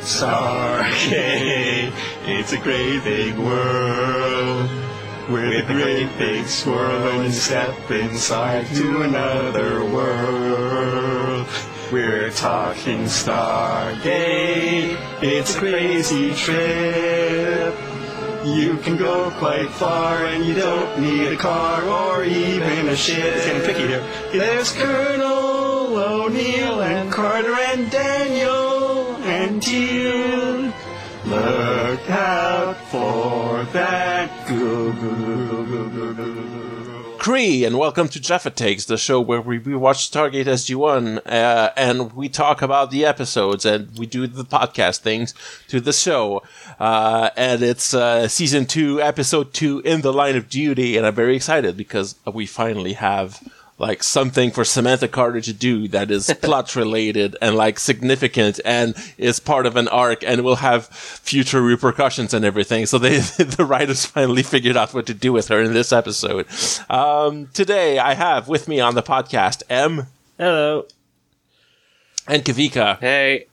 Stargate, it's a great big world. With a great big swirl and step inside to another world. We're talking Stargate, it's a crazy trip. You can go quite far and you don't need a car or even a ship. It's getting picky here. There's and Carter and Daniel and Teal'c. Look out for that. Kree, and welcome to Jaffa Takes, the show where we rewatch Stargate SG-1, uh, and we talk about the episodes, and we do the podcast things to the show. Uh, and it's uh, season two, episode two, in the line of duty, and I'm very excited because we finally have like something for Samantha Carter to do that is plot related and like significant and is part of an arc and will have future repercussions and everything. So they, the writers finally figured out what to do with her in this episode. Um, today I have with me on the podcast M Hello. and Kavika. Hey.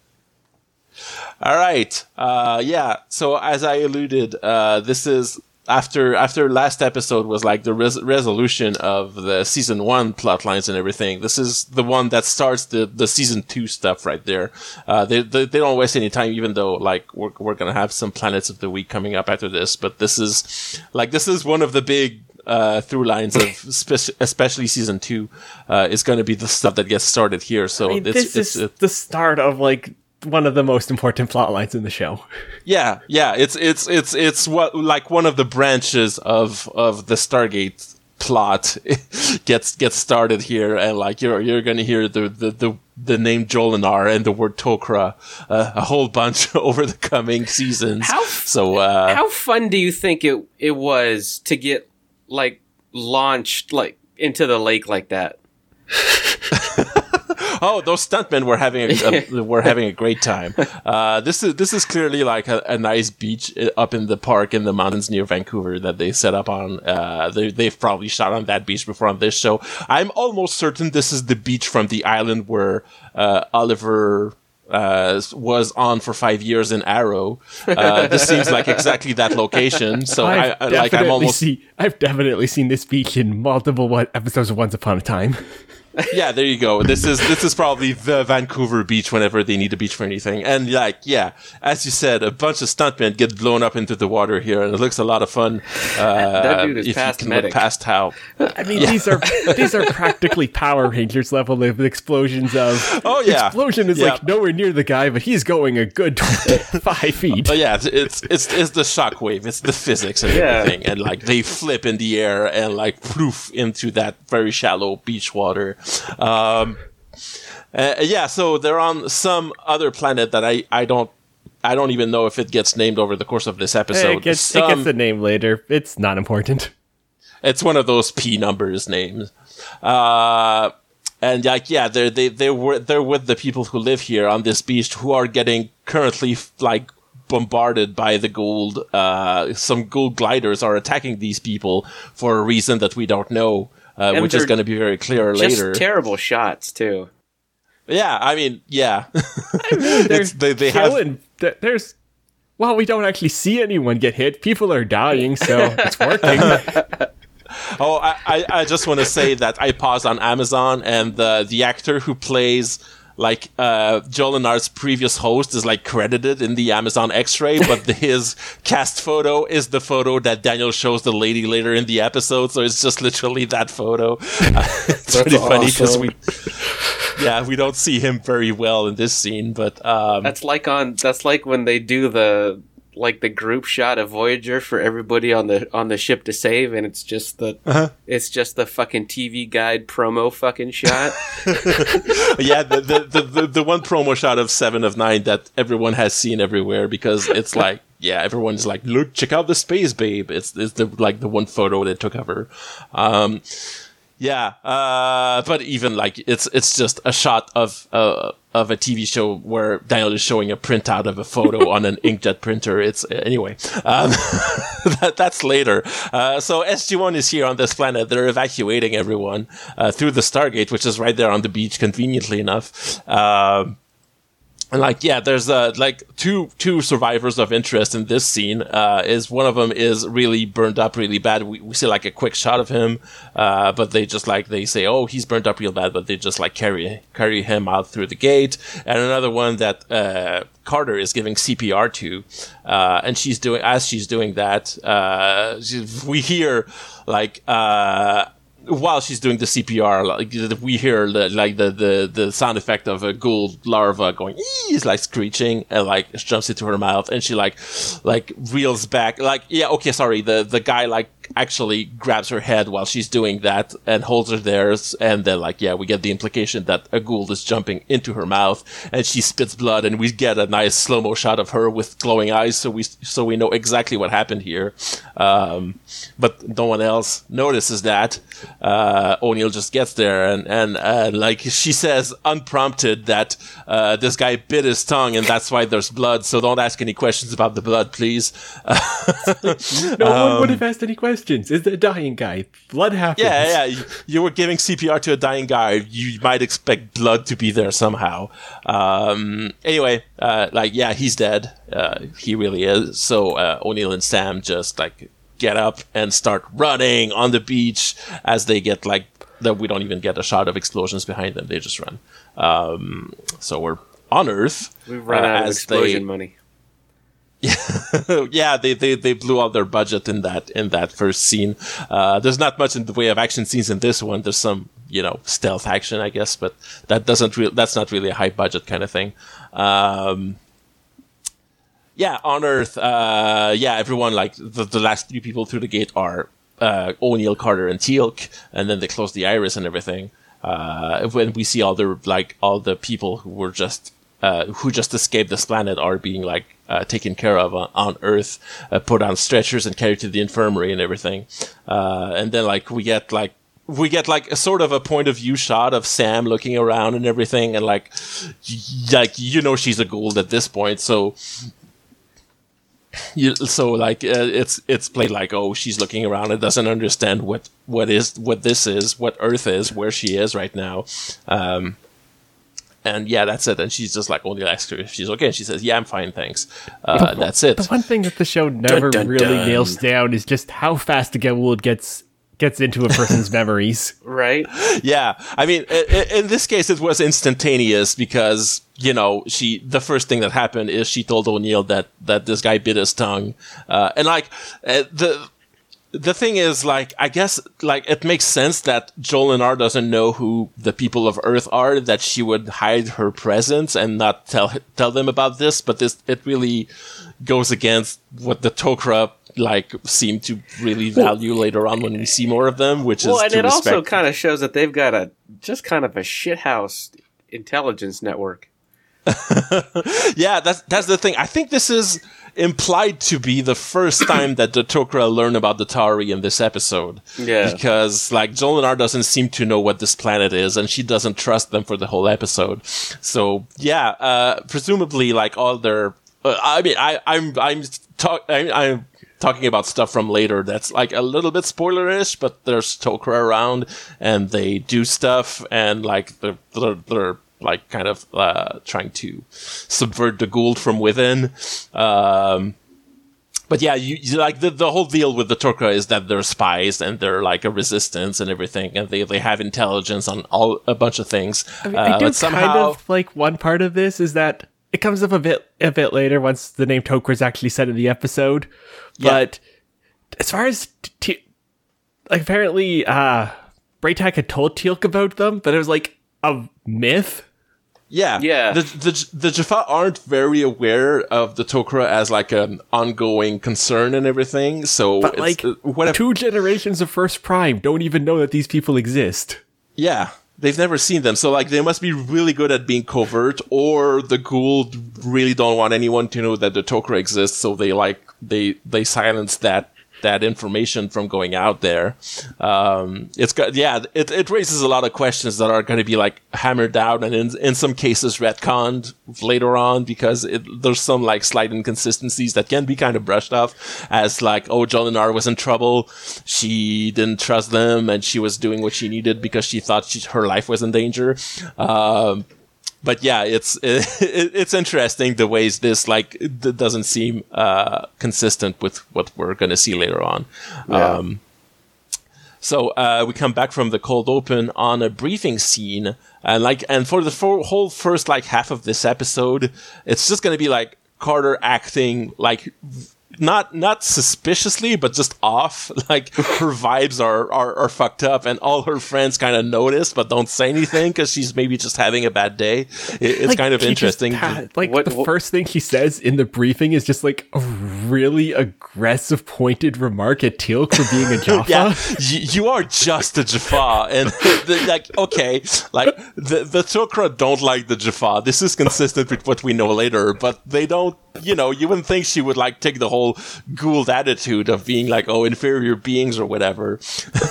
All right. Uh, yeah. So as I alluded, uh, this is after after last episode was like the res- resolution of the season one plot lines and everything. This is the one that starts the, the season two stuff right there. Uh, they, they they don't waste any time, even though like we're we're gonna have some planets of the week coming up after this. But this is like this is one of the big uh, through lines of spe- especially season two uh, is going to be the stuff that gets started here. So I mean, it's, this it's, is the start of like one of the most important plot lines in the show. Yeah, yeah, it's it's it's it's what like one of the branches of of the Stargate plot gets gets started here, and like you're you're gonna hear the the the, the name Jolinar and the word Tok'ra uh, a whole bunch over the coming seasons. How- so uh, How fun do you think it it was to get like launched like into the lake like that? Oh, those stuntmen were having a, a were having a great time. Uh, this is this is clearly like a, a nice beach uh, up in the park in the mountains near Vancouver that they set up on. Uh, they, they've probably shot on that beach before on this show. I'm almost certain this is the beach from the island where uh, Oliver. Uh, was on for five years in Arrow. Uh, this seems like exactly that location. So I, I like. I'm almost see, I've definitely seen this beach in multiple what episodes of Once Upon a Time. Yeah, there you go. This is this is probably the Vancouver beach whenever they need a beach for anything. And like, yeah, as you said, a bunch of stuntmen get blown up into the water here, and it looks a lot of fun. Uh, That dude is if past you can medic. look past how. I mean, these are these are practically Power Rangers level of explosions. Of Oh, yeah. explosion is Yeah. like nowhere near the guy, but he's going a good five feet. But yeah, it's, it's it's it's the shockwave, it's the physics and Yeah. everything, and like they flip in the air and like poof into that very shallow beach water. Um, uh, yeah, so they're on some other planet that I I don't. I don't even know if it gets named over the course of this episode. it, gets, it gets the name later. It's not important. It's one of those P numbers names. Uh, and like, yeah, they're, they, they were, they're with the people who live here on this beach who are getting currently like bombarded by the Goa'uld. Uh, some Goa'uld gliders are attacking these people for a reason that we don't know. Uh, which is going to be very clear Just later. terrible shots too. yeah, I mean, yeah, They're they, they have killing. th- There's well, we don't actually see anyone get hit. People are dying, so it's working. Oh, I, I, I just want to say that I paused on Amazon, and the the actor who plays like uh, Jolinar's previous host is like credited in the Amazon X-ray, but the, his cast photo is the photo that Daniel shows the lady later in the episode. So it's just literally that photo. Uh, it's pretty funny because we, yeah, we don't see him very well in this scene, but um, That's like on that's like when they do the like the group shot of Voyager for everybody on the on the ship to save, and it's just the Uh-huh. it's just the fucking TV guide promo fucking shot. yeah, the, the, the, the, the one promo shot of Seven of Nine that everyone has seen everywhere because it's like, yeah, everyone's like, look, check out the space babe. It's, it's the, like the one photo they took of her. Um, Yeah, uh, but even like it's it's just a shot of uh, of a TV show where Daniel is showing a printout of a photo on an inkjet printer. It's anyway, um, that, that's later. Uh, so SG One is here on this planet. They're evacuating everyone uh, through the Stargate, which is right there on the beach, conveniently enough. And like yeah there's uh like two two survivors of interest in this scene uh is one of them is really burned up really bad we, we see like a quick shot of him uh but they just like they say oh he's burned up real bad but they just like carry carry him out through the gate and another one that uh Carter is giving CPR to, uh, and she's doing as she's doing that. Uh, we hear like uh, while she's doing the CPR, like we hear the, like the, the, the sound effect of a Goa'uld larva going, is like screeching and like jumps into her mouth, and she like like reels back, like yeah, okay, sorry, the the guy like actually grabs her head while she's doing that and holds her there, and then like yeah, we get the implication that a Goa'uld is jumping into her mouth, and she spits blood, and we get a nice slow mo shot of her with glowing eyes, so we so we know exactly what happened here, um, but no one else notices that uh, O'Neill just gets there and and uh, like she says unprompted that uh, this guy bit his tongue and that's why there's blood. So don't ask any questions about the blood, please. no um, one would have asked any questions. Is a dying guy blood happens? Yeah, yeah. You, you, were giving CPR to a dying guy. You might expect blood to be there somehow. Um, anyway, uh, like yeah, he's dead. Uh, he really is. So uh, O'Neill and Sam just like get up and start running on the beach as they get like that we don't even get a shot of explosions behind them they just run um, so we're on earth we run uh, out of explosion they, money yeah, they, they, they blew out their budget in that in that first scene. Uh, there's not much in the way of action scenes in this one. There's some you know stealth action, I guess, but that doesn't re- that's not really a high budget kind of thing. Um, yeah, on Earth, uh, yeah, everyone like the, the last three people through the gate are uh, O'Neill, Carter, and Teal'c, and then they close the iris and everything. Uh, when we see all the like all the people who were just uh, who just escaped this planet are being like uh, taken care of on, on Earth, uh, put on stretchers and carried to the infirmary and everything. Uh, and then like we get like we get like a sort of a point of view shot of Sam looking around and everything, and like, like you know she's a Goa'uld at this point, so you, so like uh, it's it's played like oh she's looking around and doesn't understand what what is what this is what Earth is where she is right now, um, and yeah that's it and she's just like only asks her if she's okay and she says yeah I'm fine thanks uh, that's it. The one thing that the show never dun, dun, really dun. nails down is just how fast the Goa'uld gets gets into a person's memories. Right? Yeah. I mean, in, in, this case, it was instantaneous because, you know, she, the first thing that happened is she told O'Neill that, that this guy bit his tongue. Uh, and like, uh, the, the thing is, like, I guess, like, it makes sense that Jolinar doesn't know who the people of Earth are, that she would hide her presence and not tell tell them about this. But this, it really goes against what the Tok'ra like seem to really value later on when we see more of them, which is well, is and it respect. also kind of shows that they've got a just kind of a shithouse intelligence network. yeah, that's that's the thing. I think this is implied to be the first time that the Tok'ra learn about the Tau'ri in this episode. Yeah. Because, like, Jolinar doesn't seem to know what this planet is, and she doesn't trust them for the whole episode. So, yeah, uh, presumably, like, all their. Uh, I mean, I, I'm, I'm, talk, I, I'm talking about stuff from later that's like a little bit spoilerish, but there's Tok'ra around and they do stuff and like they're, they're, they're like kind of uh, trying to subvert the Goa'uld from within. Um, but yeah, you, you, like the, the whole deal with the Tok'ra is that they're spies and they're like a resistance and everything, and they, they have intelligence on all a bunch of things. I, mean, uh, I do somehow, kind of like one part of this is that it comes up a bit a bit later once the name Tok'ra is actually said in the episode. Yeah. But as far as t- like apparently, uh, Bra'tac had told Teal'c about them, but it was like a myth. Yeah, yeah. The the the Jaffa aren't very aware of the Tok'ra as like an ongoing concern and everything. So, but like, uh, what two generations of First Prime don't even know that these people exist. Yeah, they've never seen them. So like, they must be really good at being covert, or the Goa'uld really don't want anyone to know that the Tok'ra exists. So they like they they silence that that information from going out there. Um, it's got yeah, it, it raises a lot of questions that are going to be like hammered out and in in some cases retconned later on because it, there's some like slight inconsistencies that can be kind of brushed off as like oh Jolinar was in trouble, she didn't trust them and she was doing what she needed because she thought she, her life was in danger. Um, but yeah, it's it, it's interesting the ways this like doesn't seem uh, consistent with what we're going to see later on. Yeah. Um, so uh, we come back from the cold open on a briefing scene, and like, and for the fo- whole first like half of this episode, it's just going to be like Carter acting like not not suspiciously, but just off. Like her vibes are are, are fucked up, and all her friends kind of notice but don't say anything because she's maybe just having a bad day. It, it's Like, kind of he just interesting. had- like What- the what- first thing he says in the briefing is just like a really aggressive, pointed remark at Teal'c for being a Jaffa. yeah, you, you are just a Jaffa, and the, like okay, like the the Tok'ra don't like the Jaffa. This is consistent with what we know later, but they don't. You know, you wouldn't think she would like take the whole Goa'uld attitude of being like, oh, inferior beings or whatever.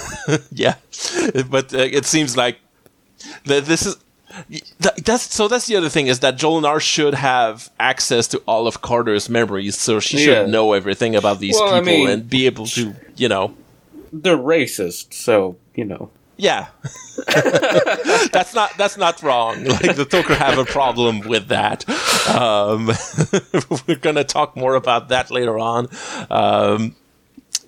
yeah, but uh, it seems like that this is. Th- That's so. That's the other thing is that Jolinar should have access to all of Carter's memories, so she should know everything about these Well, I people mean- and be able to, you know, They're racist, so you know. Yeah, that's not that's not wrong. Like the Tok'ra have a problem with that. Um, we're gonna talk more about that later on. Um,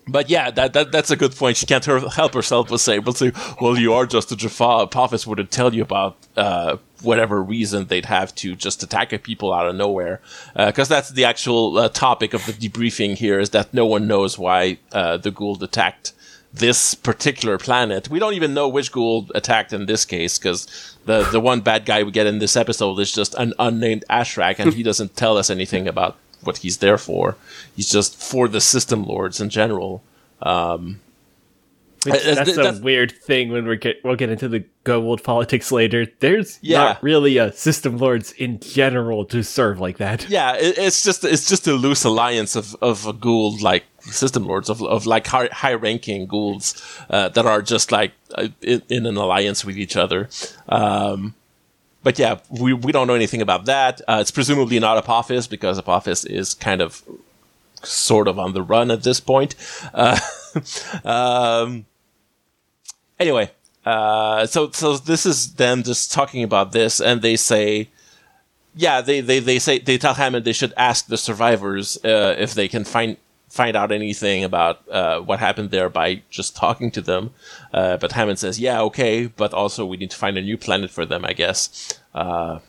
but yeah, that, that that's a good point. She can't her- help herself but say, "But say, well, you are just a Jaffa. Apophis wouldn't tell you about uh, whatever reason they'd have to just attack people out of nowhere." Because that's the actual uh, topic of the debriefing here is that no one knows why uh, the Goa'uld attacked this particular planet. We don't even know which Goa'uld attacked in this case because the the one bad guy we get in this episode is just an unnamed Ashrak, and he doesn't tell us anything about what he's there for. He's just for the system lords in general. Which, Uh, that's a that's- weird thing when we get we'll get into the Goa'uld politics later. There's Yeah. not really a system lords in general to serve like that. Yeah, it, it's just it's just a loose alliance of of a Goa'uld like system lords of of like high, high ranking Goa'ulds uh, that are just like uh, in, in an alliance with each other. Um, but yeah, we we don't know anything about that. Uh, it's presumably not Apophis because Apophis is kind of sort of on the run at this point. Uh, um, anyway, uh, so so this is them just talking about this, and they say, yeah, they they they say they tell Hammond they should ask the survivors uh, if they can find find out anything about uh, what happened there by just talking to them. Uh, but Hammond says, yeah, okay, but also we need to find a new planet for them, I guess. Uh,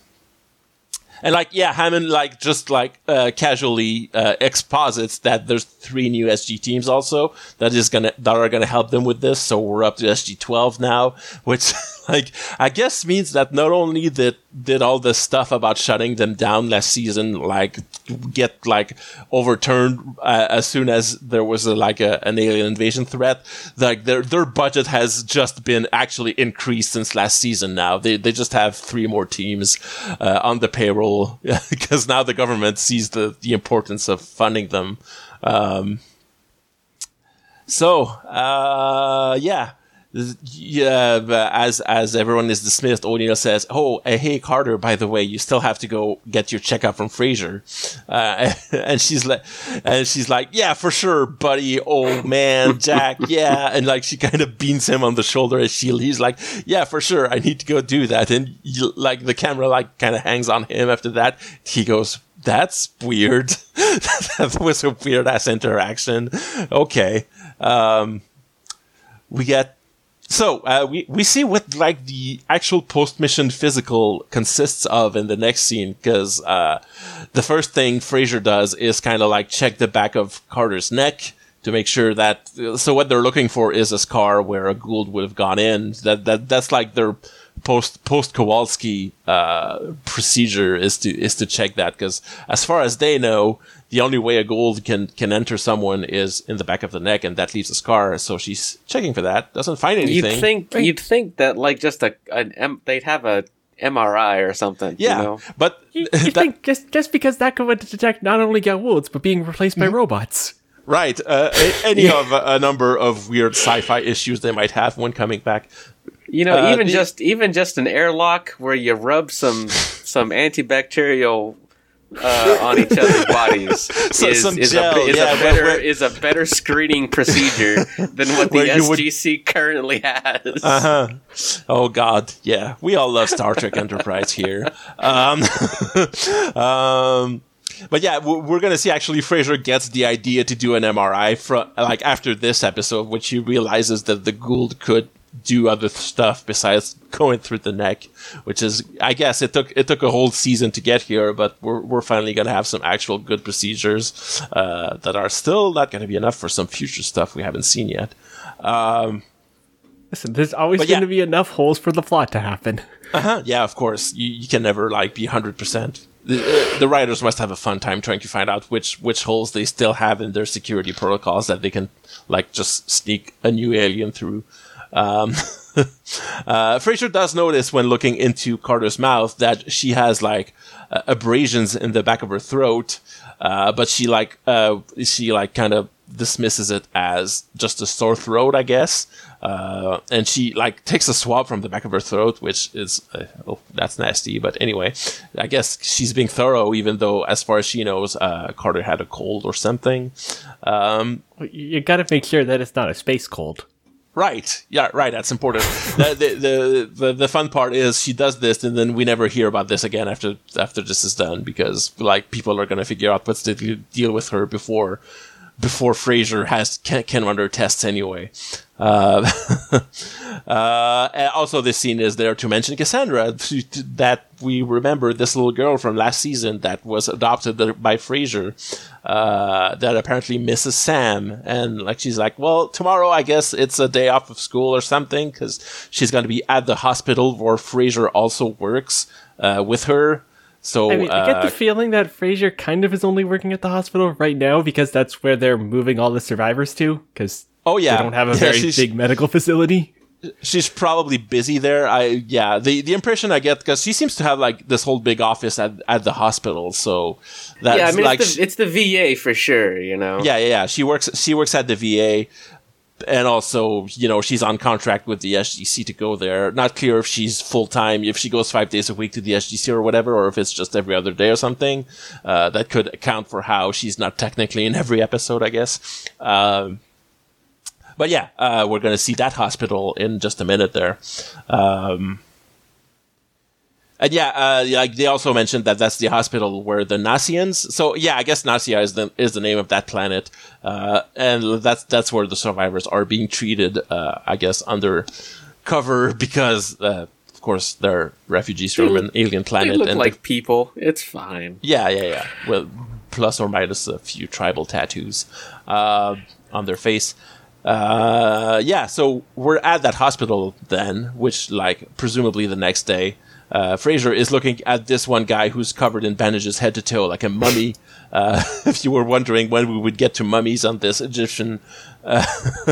and like, yeah, Hammond like just like uh, casually uh, exposits that there's three new SG teams also that is gonna that are gonna help them with this. So we're up to SG twelve now, which like I guess means that not only did did all this stuff about shutting them down last season like get like overturned uh, as soon as there was a, like a, an alien invasion threat, like their their budget has just been actually increased since last season. Now they they just have three more teams uh, on the payroll because now the government sees the the importance of funding them. Um, so uh, yeah. Yeah, but as as everyone is dismissed, O'Neill says, "Oh, uh, hey Carter, by the way, you still have to go get your checkup from Fraiser." Uh, and she's like, and she's like, "Yeah, for sure, buddy. Oh man, Jack, yeah." And like she kind of beans him on the shoulder as she leaves, like, "Yeah, for sure, I need to go do that." And you, like the camera like kind of hangs on him after that. He goes, "That's weird. that was a weird ass interaction." Okay, um, we get so uh, we we see what like the actual post mission physical consists of in the next scene because uh, the first thing Fraiser does is kind of like check the back of Carter's neck to make sure that so what they're looking for is a scar where a Goa'uld would have gone in. That that that's like their post post Kawalsky uh, procedure is to is to check that because as far as they know the only way a Goa'uld can can enter someone is in the back of the neck and that leaves a scar so she's checking for that doesn't find anything You'd think you'd think that like just a an M, they'd have a MRI or something. yeah you know? but You, you that- think just just because that could detect not only Goa'ulds but being replaced Mm-hmm. by robots? Right. Uh, a- any of a, a number of weird sci-fi issues they might have when coming back. You know, Uh, even the- just even just an airlock where you rub some some antibacterial uh, on each other's bodies So- is, some is, gel, a, is yeah, a better where- is a better screening procedure than what the you would- currently has. Uh huh. Oh God, yeah. We all love Star Trek Enterprise here. Um, um, but yeah, we're, we're gonna see. Actually, Fraiser gets the idea to do an MRI from like after this episode, which he realizes that the Goa'uld could do other stuff besides going through the neck. Which is, I guess, it took it took a whole season to get here, but we're we're finally gonna have some actual good procedures uh, that are still not gonna be enough for some future stuff we haven't seen yet. Listen, there's always going yeah. to be enough holes for the plot to happen. Uh-huh. Yeah, of course. You, you can never like be hundred percent. The, uh, the writers must have a fun time trying to find out which which holes they still have in their security protocols that they can like just sneak a new alien through. Um, uh, Fraiser does notice when looking into Carter's mouth that she has like uh, abrasions in the back of her throat, uh, but she like uh, she like kind of dismisses it as just a sore throat, I guess. Uh, and she like takes a swab from the back of her throat, which is uh, oh that's nasty. But anyway, I guess she's being thorough, even though as far as she knows, uh, Carter had a cold or something. Um, You got to make sure that it's not a space cold. Right. Yeah. Right. That's important. the, the, the the fun part is she does this, and then we never hear about this again after after this is done because like people are gonna figure out what's de- deal with her before before Fraiser has can, can run her tests anyway. Uh, uh, also, this scene is there to mention Cassandra, that we remember this little girl from last season that was adopted by Fraiser, uh, that apparently misses Sam, and like she's like, well, tomorrow I guess it's a day off of school or something because she's going to be at the hospital where Fraiser also works uh, with her. So I mean, I get uh, the feeling that Fraiser kind of is only working at the hospital right now because that's where they're moving all the survivors to. Because Oh yeah, they don't have a Yeah, very big medical facility. she's probably busy there. I yeah, the the impression I get because she seems to have like this whole big office at at the hospital. So that's yeah, I mean like it's, the, it's the VA for sure. You know. yeah, yeah, yeah. She works she works at the VA. And also, you know, she's on contract with the SGC to go there. Not clear if she's full time, if she goes five days a week to the SGC or whatever, or if it's just every other day or something. Uh, that could account for how she's not technically in every episode, I guess. Um, but yeah, uh, we're going to see that hospital in just a minute there. Um, and yeah, uh, like they also mentioned that that's the hospital where the Nasyans. So yeah, I guess Nasya is the is the name of that planet, uh, and that's that's where the survivors are being treated. Uh, I guess under cover because, uh, of course, they're refugees from an alien planet. They look and like people. It's fine. yeah, yeah, yeah. Well, plus or minus a few tribal tattoos uh, on their face. Uh, yeah, so we're at that hospital then, which, like, presumably the next day. Uh, Fraiser is looking at this one guy who's covered in bandages head to toe, like a mummy. Uh, if you were wondering when we would get to mummies on this Egyptian uh,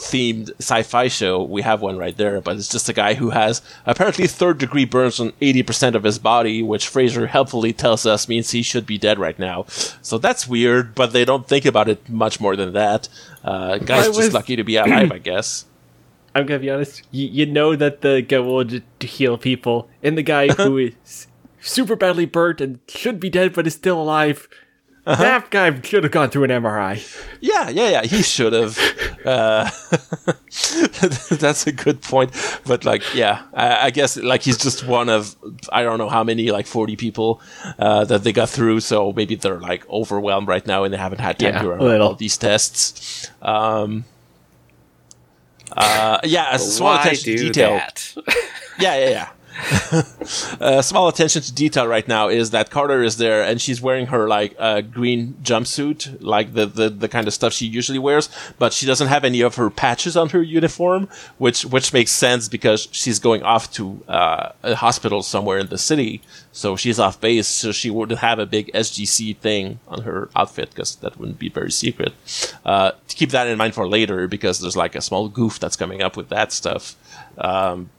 themed sci-fi show, we have one right there. But it's just a guy who has apparently third-degree burns on 80% of his body, which Fraiser helpfully tells us means he should be dead right now. So that's weird, but they don't think about it much more than that. Uh, guy's I just lucky to be alive, I guess. I'm gonna be honest. You, you know that the guy to, to heal people, and the guy who is super badly burnt and should be dead but is still alive. Uh-huh. That guy should have gone through an MRI. Yeah, yeah, yeah. He should have. Uh, that's a good point. But like, yeah, I, I guess like he's just one of I don't know how many like forty people uh, that they got through. So maybe they're like overwhelmed right now and they haven't had time Yeah, to run all these tests. Um, uh, yeah, a small attention to detail. Yeah, yeah, yeah. uh, small attention to detail right now is that Carter is there and she's wearing her like uh, green jumpsuit, like the, the the kind of stuff she usually wears, but she doesn't have any of her patches on her uniform, which which makes sense because she's going off to uh, a hospital somewhere in the city, so she's off base, so she wouldn't have a big SGC thing on her outfit because that wouldn't be very secret. Uh, to keep that in mind for later because there's like a small goof that's coming up with that stuff. Um,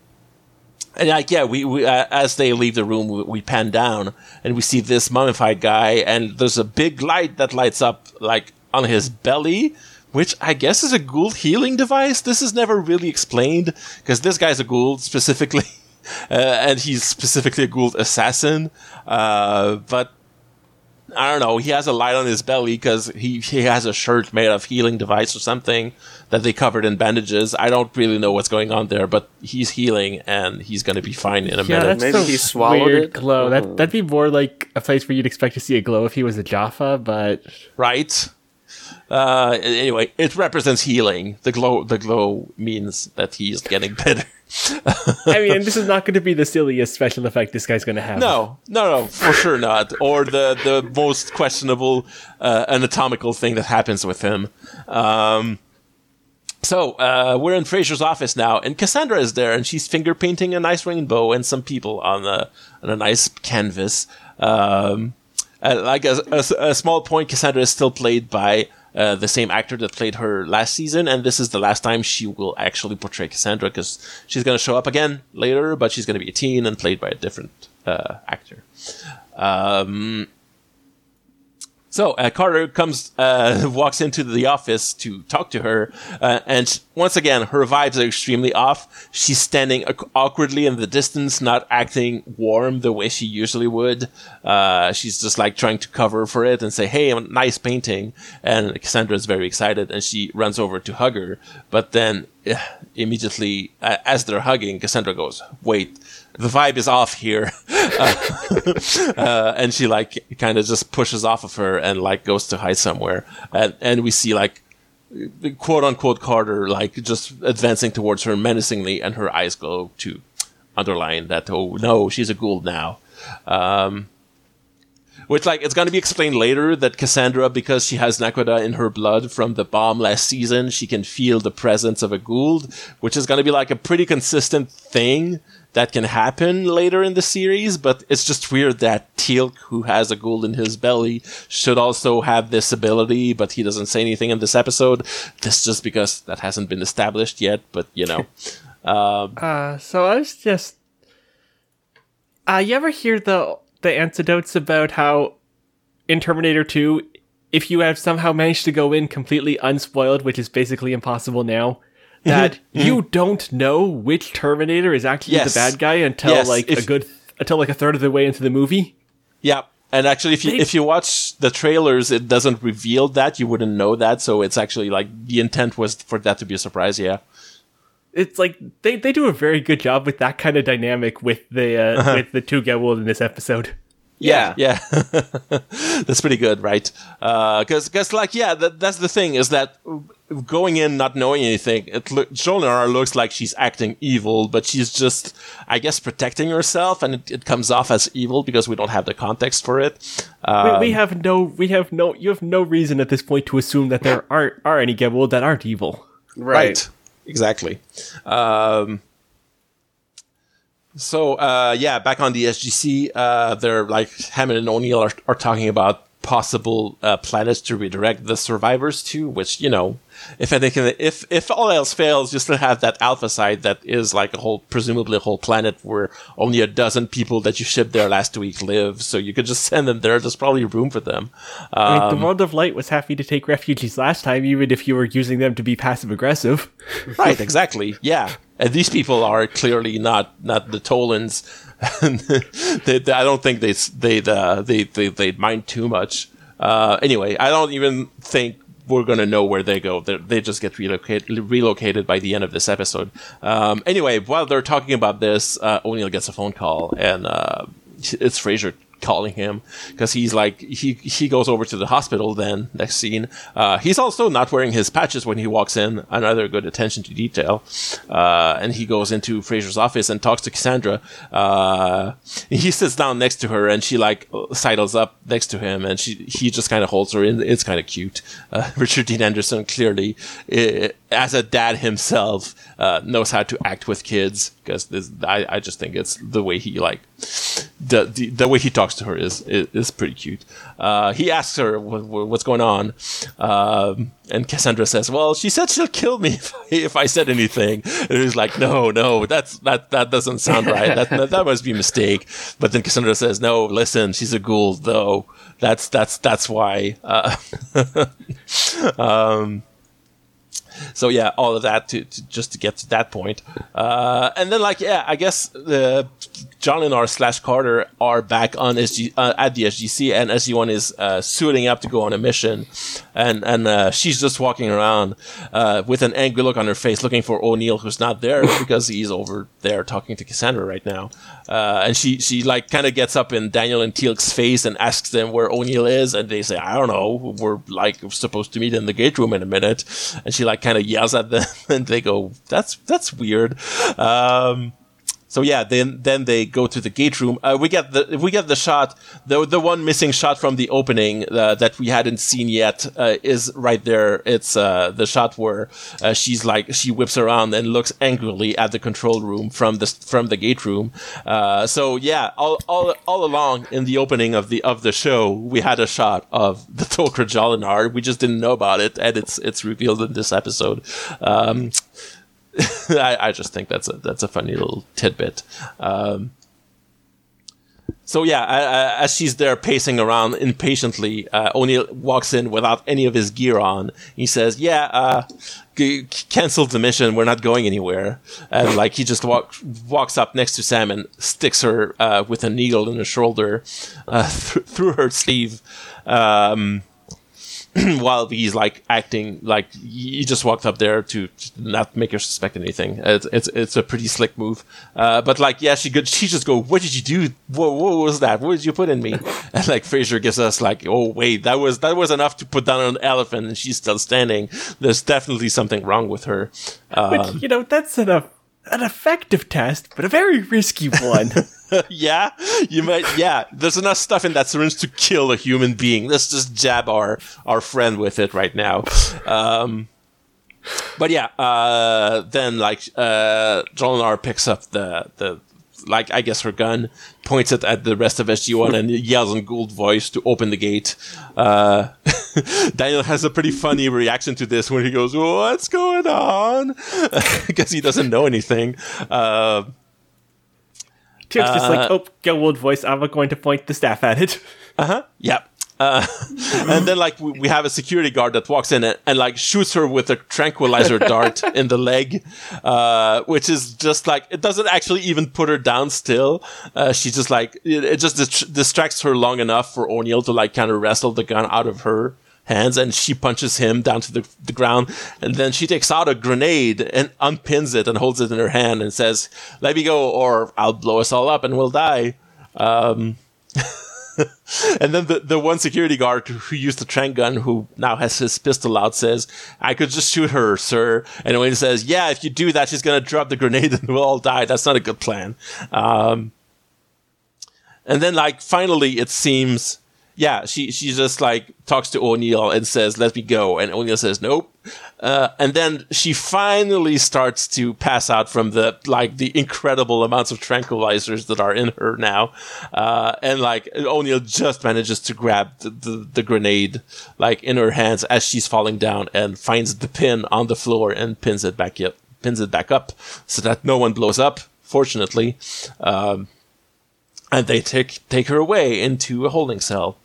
and like yeah, we, we uh, as they leave the room, we, we pan down and we see this mummified guy, and there's a big light that lights up like on his belly, which I guess is a Goa'uld healing device. This is never really explained because this guy's a Goa'uld specifically, uh, and he's specifically a Goa'uld assassin. Uh, but I don't know. He has a light on his belly because he he has a shirt made of healing device or something that they covered in bandages. I don't really know what's going on there, but he's healing and he's going to be fine in a Yeah, minute. that's Maybe he swallowed weird it. glow. That hmm. that'd be more like a place where you'd expect to see a glow if he was a Jaffa, but right? Uh, anyway, it represents healing. The glow, the glow means that he's getting better. I mean, this is not going to be the silliest special effect this guy's going to have. No, no, no, for sure not. Or the the most questionable uh, anatomical thing that happens with him. Um, so uh, we're in Fraiser's office now, and Cassandra is there, and she's finger painting a nice rainbow and some people on a on a nice canvas. Um, uh, like a, a, a small point, Cassandra is still played by uh, the same actor that played her last season, and this is the last time she will actually portray Cassandra because she's going to show up again later, but she's going to be a teen and played by a different uh, actor. Um, so uh, Carter comes, uh, walks into the office to talk to her, uh, and once again, her vibes are extremely off. She's standing awk- awkwardly in the distance, not acting warm the way she usually would. Uh, she's just like trying to cover for it and say, "Hey, nice painting." And Cassandra is very excited, and she runs over to hug her. But then, immediately, as they're hugging, Cassandra goes, "Wait." The vibe is off here, uh, and she like kind of just pushes off of her and like goes to hide somewhere, and and we see like quote unquote Carter like just advancing towards her menacingly, and her eyes glow to underline that oh no, she's a Goa'uld now. Um, which like it's going to be explained later that Cassandra, because she has Naquadah in her blood from the bomb last season, she can feel the presence of a Goa'uld, which is going to be like a pretty consistent thing that can happen later in the series. But it's just weird that Teal'c, who has a Goa'uld in his belly, should also have this ability, but he doesn't say anything in this episode. This just because that hasn't been established yet. But you know, Uh, so I was just. Uh, you ever hear the the antidotes about how in Terminator 2, if you have somehow managed to go in completely unspoiled, which is basically impossible now, that you don't know which Terminator is actually Yes. the bad guy until Yes, like a good until like a third of the way into the movie. Yeah. And actually, if you They- if you watch the trailers, it doesn't reveal that. You wouldn't know that. So it's actually like the intent was for that to be a surprise. Yeah. It's like they, they do a very good job with that kind of dynamic with the uh, Uh-huh. with the two Goa'uld in this episode. Yeah. Yeah. that's pretty good, right? Because, because like, yeah, that, that's the thing is that going in not knowing anything, it look, Jolinar looks like she's acting evil, but she's just, I guess, protecting herself, and it, it comes off as evil because we don't have the context for it. Uh, we, we have no we have no you have no reason at this point to assume that there aren't are any Goa'uld that aren't evil. Right. Exactly. Um, so uh, yeah, back on the SGC, uh, they're like Hammond and O'Neill are, are talking about possible uh, planets to redirect the survivors to, which you know, if anything, if if all else fails, you still have that alpha site that is like a whole, presumably a whole planet where only a dozen people that you shipped there last week live. So you could just send them there. There's probably room for them. Um, the World of Light was happy to take refugees last time, even if you were using them to be passive aggressive. right exactly yeah and these people are clearly not not the Tollans they, they- i don't think they they uh, they they they'd mind too much uh, anyway i don't even think we're gonna know where they go. They're, they just get relocated relocated by the end of this episode. Um, anyway, while they're talking about this, uh, O'Neill gets a phone call, and uh, it's Fraiser calling him because he's like he he goes over to the hospital. Then next scene, uh, he's also not wearing his patches when he walks in. Another good attention to detail. Uh, and he goes into Fraiser's office and talks to Cassandra. Uh, he sits down next to her, and she like sidles up next to him, and she he just kind of holds her. in. It's kind of cute. Uh, Richard Dean Anderson clearly, uh, as a dad himself, uh, knows how to act with kids because I I just think it's the way he like the, the, way he talks to her is is, is pretty cute. Uh, he asks her what, what's going on, um, and Cassandra says, "Well, she said she'll kill me if I, if I said anything." And he's like, "No, no, that's that that doesn't sound right. That that, that must be a mistake." But then Cassandra says, "No, listen, she's a Goa'uld, though. That's that's that's why." Uh, um, so yeah, all of that to, to, just to get to that point, uh, and then like yeah, I guess the Jolinar slash Carter are back on SG uh, at the SGC, and SG One is uh, suiting up to go on a mission, and and uh, she's just walking around uh, with an angry look on her face, looking for O'Neill, who's not there because he's over there talking to Cassandra right now, uh, and she she like kind of gets up in Daniel and Teal'c's face and asks them where O'Neill is, and they say I don't know, we're like supposed to meet in the gate room in a minute, and she like kind of yells at them, and they go that's that's weird. Um, so yeah, then then they go to the gate room. Uh, we get the we get the shot. The the one missing shot from the opening uh, that we hadn't seen yet uh, is right there. It's uh, the shot where uh, she's like she whips around and looks angrily at the control room from the from the gate room. Uh, so yeah, all, all all along in the opening of the of the show, we had a shot of the Tok'ra Jolinar. We just didn't know about it, and it's it's revealed in this episode. Um, I, I, just think that's a that's a funny little tidbit. Um, so yeah, I, I, as she's there pacing around impatiently, uh, O'Neill walks in without any of his gear on. He says, "Yeah, uh, g- cancel the mission. We're not going anywhere." And like he just walk, walks up next to Sam and sticks her uh, with a needle in the shoulder uh, th- through her sleeve. Um, while he's like acting like he just walked up there to not make her suspect anything. It's it's, it's a pretty slick move. Uh, but like, yeah, she could she just go, "What did you do? What, what was that? What did you put in me?" And like Fraiser gives us like, "Oh wait, that was that was enough to put down an elephant, and she's still standing. There's definitely something wrong with her." Um, but you know, that's an an effective test, but a very risky one. yeah, you might. Yeah, there's enough stuff in that syringe to kill a human being. Let's just jab our our friend with it right now. Um, but yeah, uh, then like uh, Jolinar picks up the the like I guess her gun, points it at the rest of SG One, and yells in Goa'uld voice to open the gate. Uh, Daniel has a pretty funny reaction to this when he goes, "What's going on?" Because he doesn't know anything. Uh, Uh, just like, uh, oh, Goa'uld voice. I'm going to point the staff at it. Uh huh. Yep. Uh, and then like we, we, have a security guard that walks in and, and like shoots her with a tranquilizer dart in the leg, uh, which is just like it doesn't actually even put her down. Still, uh, she just like it, it just dist- distracts her long enough for O'Neill to like kind of wrestle the gun out of her hands and she punches him down to the, the ground and then she takes out a grenade and unpins it and holds it in her hand and says let me go or i'll blow us all up and we'll die um, and then the, the one security guard who used the trank gun, who now has his pistol out, says, I could just shoot her, sir. And Wayne says, Yeah, if you do that, she's going to drop the grenade and we'll all die. That's not a good plan. Um, and then, like, finally, it seems yeah, she she just like talks to O'Neill and says, "Let me go," and O'Neill says, "Nope." Uh, and then she finally starts to pass out from the like the incredible amounts of tranquilizers that are in her now, uh, and like O'Neill just manages to grab the, the, the grenade like in her hands as she's falling down and finds the pin on the floor and pins it back up, pins it back up so that no one blows up. Fortunately. Um, and they take take her away into a holding cell.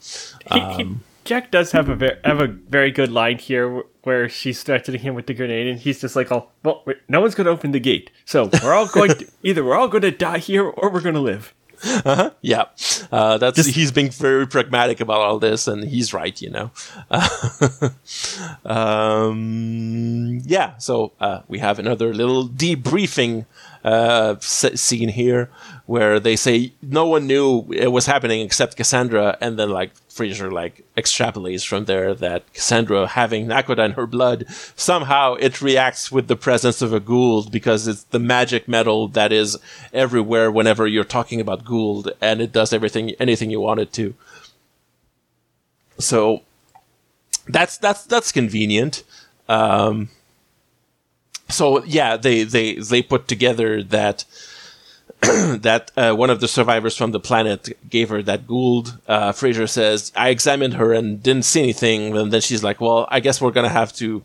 Um, he, he, um, Jack does have a very have a very good line here where she's threatening him with the grenade, and he's just like, "Oh, well, no one's going to open the gate, so we're all going to either we're all going to die here or we're going to live." Uh-huh. Yeah, uh, that's Just, he's being very pragmatic about all this, and he's right, you know. um, yeah, so uh, we have another little debriefing uh, scene here where they say no one knew it was happening except Cassandra, and then like Fraiser like extrapolates from there that Cassandra having Naquadah in her blood somehow it reacts with the presence of a Goa'uld because it's the magic metal that is everywhere whenever you're talking about Goa'uld, and it does everything anything you want it to. So that's that's that's convenient. Um, so yeah, they they they put together that that uh, one of the survivors from the planet gave her that Goa'uld. Uh, Fraiser says, I examined her and didn't see anything. And then she's like, well, I guess we're going to have to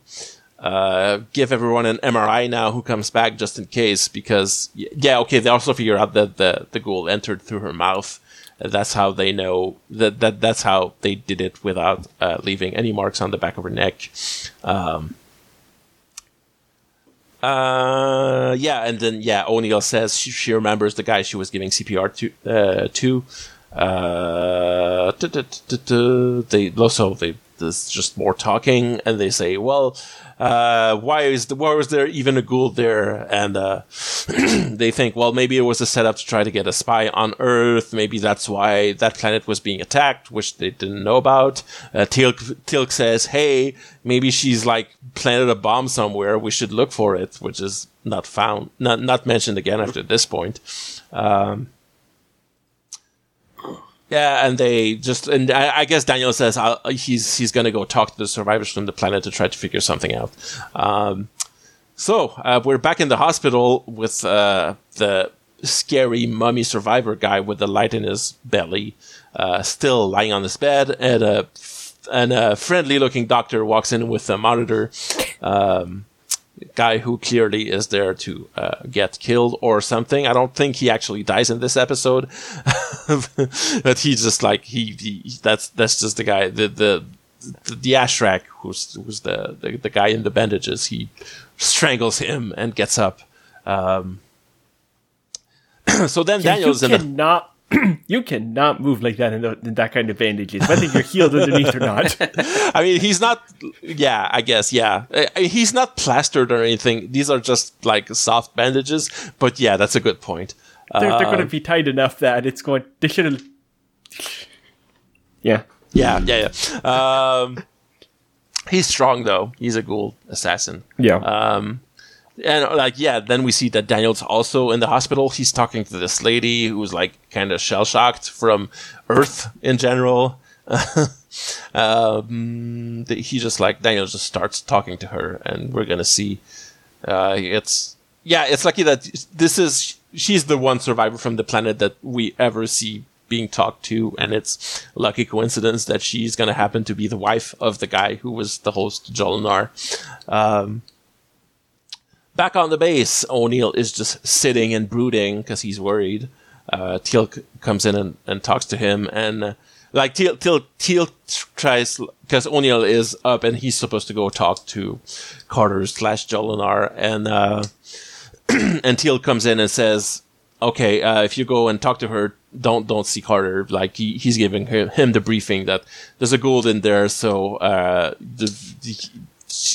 uh, give everyone an MRI now who comes back just in case. Because, yeah, okay, they also figure out that the, the Goa'uld entered through her mouth. That's how they know that, that that's how they did it without uh, leaving any marks on the back of her neck. Um, uh, yeah, and then yeah, O'Neill says she, she remembers the guy she was giving CPR to. Uh, to. Uh, they also they there's just more talking, and they say, well, uh, why is the, why was there even a Goa'uld there? And uh, they think, well, maybe it was a setup to try to get a spy on Earth. Maybe that's why that planet was being attacked, which they didn't know about. Uh, Teal'c, Teal'c says, hey, maybe she's like planted a bomb somewhere. We should look for it, which is not found, not not mentioned again after this point. Um, yeah, and they just and I, I guess Daniel says uh, he's he's gonna go talk to the survivors from the planet to try to figure something out. Um, so uh, we're back in the hospital with uh, the scary mummy survivor guy with the light in his belly, uh, still lying on his bed, and a and a friendly looking doctor walks in with a monitor. Um, guy who clearly is there to uh, get killed or something. I don't think he actually dies in this episode, but he's just like he, he, That's that's just the guy. The the the, the Ashrak who's who's the, the, the guy in the bandages. He strangles him and gets up. Um, so then Daniel's you in the cannot you cannot move like that in, the, in, that kind of bandages, whether you're healed underneath or not. I mean, he's not. Yeah, I guess. Yeah, he's not plastered or anything. These are just like soft bandages. But yeah, that's a good point. They're, they're going to be tight enough that it's going. They should have. Yeah. Yeah. Yeah. Yeah. Um, he's strong though. He's a Goa'uld assassin. Yeah. Um, and like yeah then we see that daniel's also in the hospital. He's talking to this lady who's like kind of shell shocked from earth in general. Um, he just like daniel just starts talking to her and we're gonna see uh, it's yeah it's lucky that this is she's the one survivor from the planet that we ever see being talked to and it's lucky coincidence that she's gonna happen to be the wife of the guy who was the host jolinar um, Back on the base, O'Neill is just sitting and brooding because he's worried. Uh, Teal'c comes in and, and talks to him, and uh, like Teal, Teal, Teal tries because O'Neill is up and he's supposed to go talk to Carter slash Jolinar, and uh, and Teal comes in and says, "Okay, uh, if you go and talk to her, don't don't see Carter. Like he, he's giving him, him the briefing that there's a Goa'uld in there, so uh, the, the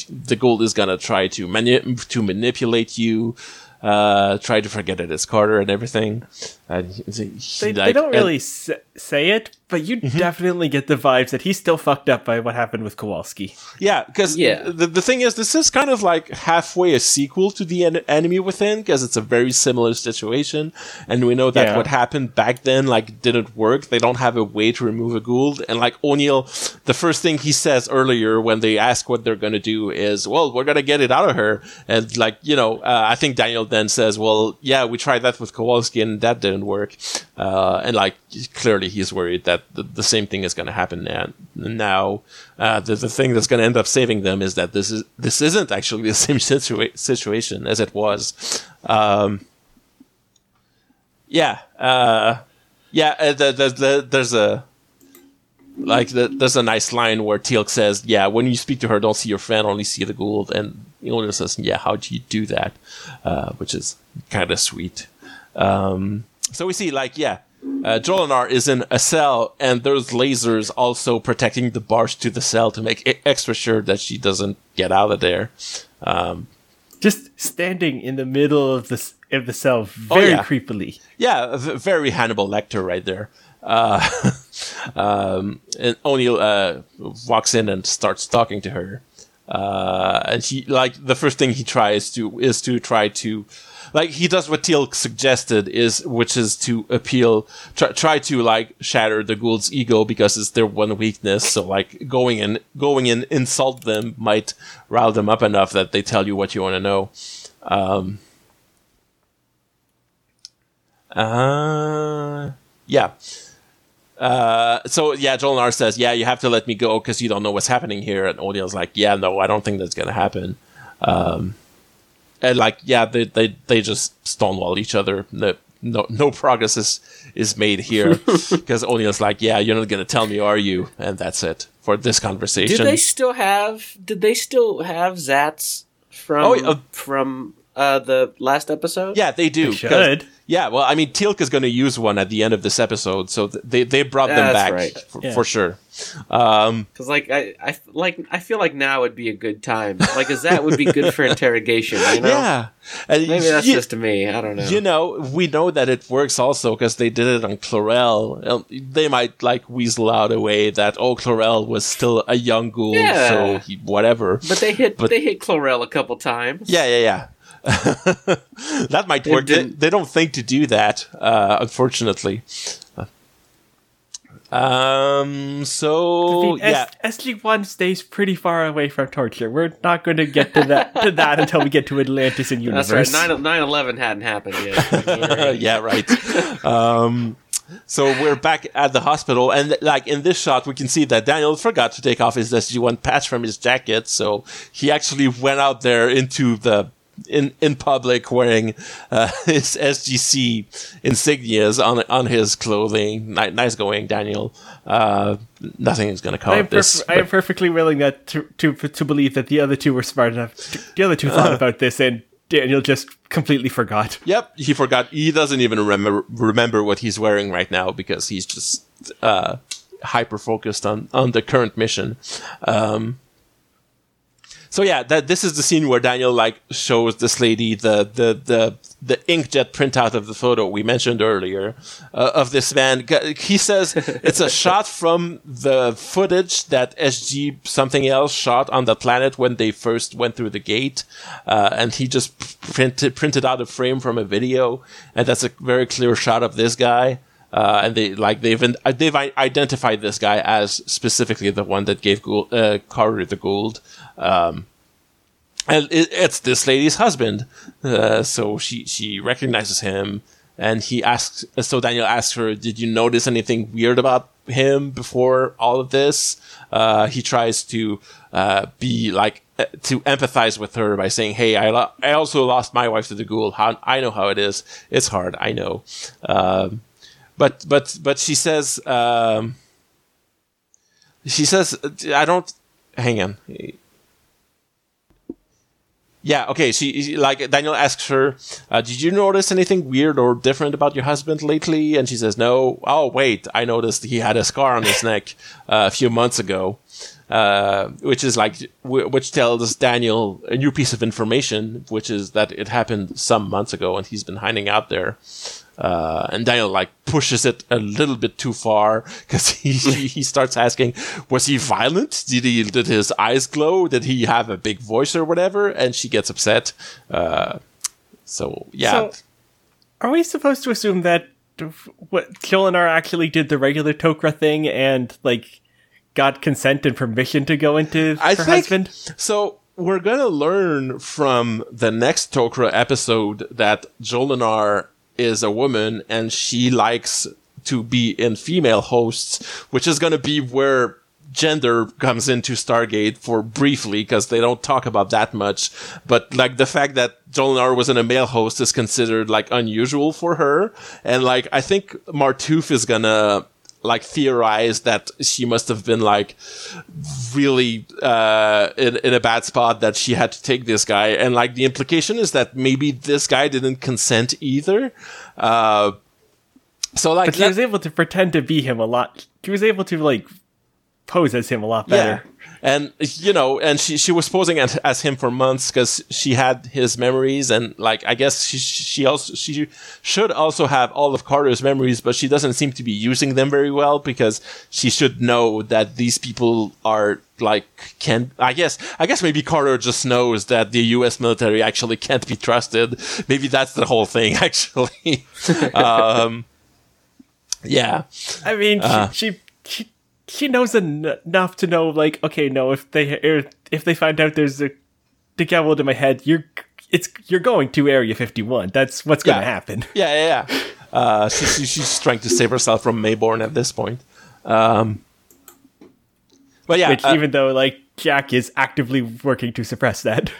the Goa'uld is gonna try to mani- to manipulate you, uh, try to forget it is Carter and everything. And he, they, like, they, don't really and, say it, but you mm-hmm. definitely get the vibes that he's still fucked up by what happened with Kawalsky. Yeah, because yeah. the, the thing is, this is kind of like halfway a sequel to the en- Enemy Within, because it's a very similar situation, and we know that yeah. what happened back then like didn't work. They don't have a way to remove a Goa'uld, and like O'Neill, the first thing he says earlier when they ask what they're gonna do is, "Well, we're gonna get it out of her," and like you know, uh, I think Daniel then says, "Well, yeah, we tried that with Kawalsky, and that didn't." Work. Uh, and like clearly he's worried that the, the same thing is going to happen now. now uh, the, the thing that's going to end up saving them is that this is this isn't actually the same situa- situation as it was. Um, yeah, uh, yeah. Uh, the, the, the, there's a like the, there's a nice line where Teal'c says, "Yeah, when you speak to her, don't see your friend, only see the Goa'uld." And Ilona says, "Yeah, how do you do that?" Uh, which is kind of sweet. Um, so we see, like, yeah, uh, Jolinar is in a cell, and there's lasers also protecting the bars to the cell to make extra sure that she doesn't get out of there. Um, Just standing in the middle of the of the cell, very oh, yeah. creepily. Yeah, very Hannibal Lecter right there. Uh, um, and O'Neill uh, walks in and starts talking to her, uh, and she like the first thing he tries to is to try to like he does what Teal'c suggested is, which is to appeal, try, try to like shatter the Goa'uld's ego because it's their one weakness. So like going and going and insult them might rile them up enough that they tell you what you want to know. Um, Uh, yeah. Uh, so yeah, Jolinar says, "Yeah, you have to let me go because you don't know what's happening here." And O'Neill's like, "Yeah, no, I don't think that's gonna happen." Um, and like, yeah, they they they just stonewall each other. No, no, no progress is is made here because O'Neill's like, "Yeah, you're not gonna tell me, are you?" And that's it for this conversation. Did they still have? Did they still have Zats from Oh, from uh, the last episode? yeah, they do. 'cause- should. Yeah, well, I mean, Teal'c is going to use one at the end of this episode, so th- they they brought them That's back right. for, Yeah. for sure. Um, Because like I, I like I feel like now would be a good time. Like a that would be good for interrogation. You know? Yeah, and Maybe that's you, just me. I don't know. you know we know that it works also because they did it on Klorel. Um, They might like weasel out a way that oh Klorel was still a young Goa'uld, Yeah. so he, whatever. but they hit but- they hit Klorel a couple times. Yeah, yeah, yeah. that might work. They, they don't think to do that, uh, unfortunately. Um. So yeah. SG One stays pretty far away from torture. We're not going to get to that to that until we get to Atlantis and That's universe. right. 9 11 hadn't happened yet. yeah, right. um, so we're back at the hospital, and like in this shot, we can see that Daniel forgot to take off his SG-1 patch from his jacket, so he actually went out there into the in in public wearing uh, his SGC insignias on on his clothing. Ni- nice going, Daniel. Uh, nothing is going to come I am, of this. perf- I am perfectly willing that to, to to believe that the other two were smart enough. The other two thought about this, and Daniel just completely forgot. Yep, he forgot. He doesn't even remember remember what he's wearing right now because he's just uh, hyper focused on on the current mission. Um, so yeah, that this is the scene where Daniel like shows this lady the the the the inkjet printout of the photo we mentioned earlier uh, of this man. He says it's a shot from the footage that SG something else shot on the planet when they first went through the gate, uh, and he just printed printed out a frame from a video, and that's a very clear shot of this guy. Uh, and they like they've uh, they've identified this guy as specifically the one that gave Gould, uh, Carter the Goa'uld. Um, and it, it's this lady's husband. Uh, so she she recognizes him, and he asks. So Daniel asks her, "Did you notice anything weird about him before all of this?" Uh, he tries to uh, be like uh, to empathize with her by saying, "Hey, I lo- I also lost my wife to the Goa'uld. How I know how it is. It's hard. I know." Um, but but but she says um, she says I don't. Hang on. Yeah, okay. She, like Daniel asks her, uh, "Did you notice anything weird or different about your husband lately?" And she says, "No." Oh, wait, I noticed he had a scar on his neck uh, a few months ago, uh, which is like, w- which tells Daniel a new piece of information, which is that it happened some months ago, and he's been hiding out there. Uh, and Daniel like pushes it a little bit too far because he, he starts asking, was he violent? Did he did his eyes glow? Did he have a big voice or whatever? And she gets upset. Uh, so yeah, So, are we supposed to assume that what Jolinar actually did the regular Tok'ra thing and like got consent and permission to go into I her think husband? so. We're gonna learn from the next Tok'ra episode that Jolinar is a woman and she likes to be in female hosts, which is gonna be where gender comes into Stargate for briefly because they don't talk about that much. But like the fact that Jolinar was in a male host is considered like unusual for her, and like I think Martouf is gonna like theorize that she must have been like really uh in, in a bad spot that she had to take this guy and like the implication is that maybe this guy didn't consent either uh so like But she that- was able to pretend to be him a lot. She was able to like pose as him a lot better. And you know, and she she was posing as, as him for months because she had his memories, and like I guess she she also she should also have all of Carter's memories, but she doesn't seem to be using them very well because she should know that these people are like can I guess I guess maybe Carter just knows that the U.S. military actually can't be trusted. Maybe that's the whole thing actually. um, yeah. I mean, Uh. she, she she she knows en- enough to know like okay, no, if they er, if they find out there's a the Goa'uld in my head, you're it's you're going to Area 51. That's what's going to happen. Yeah, yeah, yeah. Uh, she, she, she's trying to save herself from Maybourne at this point. Um, but yeah, Which, uh, even though like Jack is actively working to suppress that.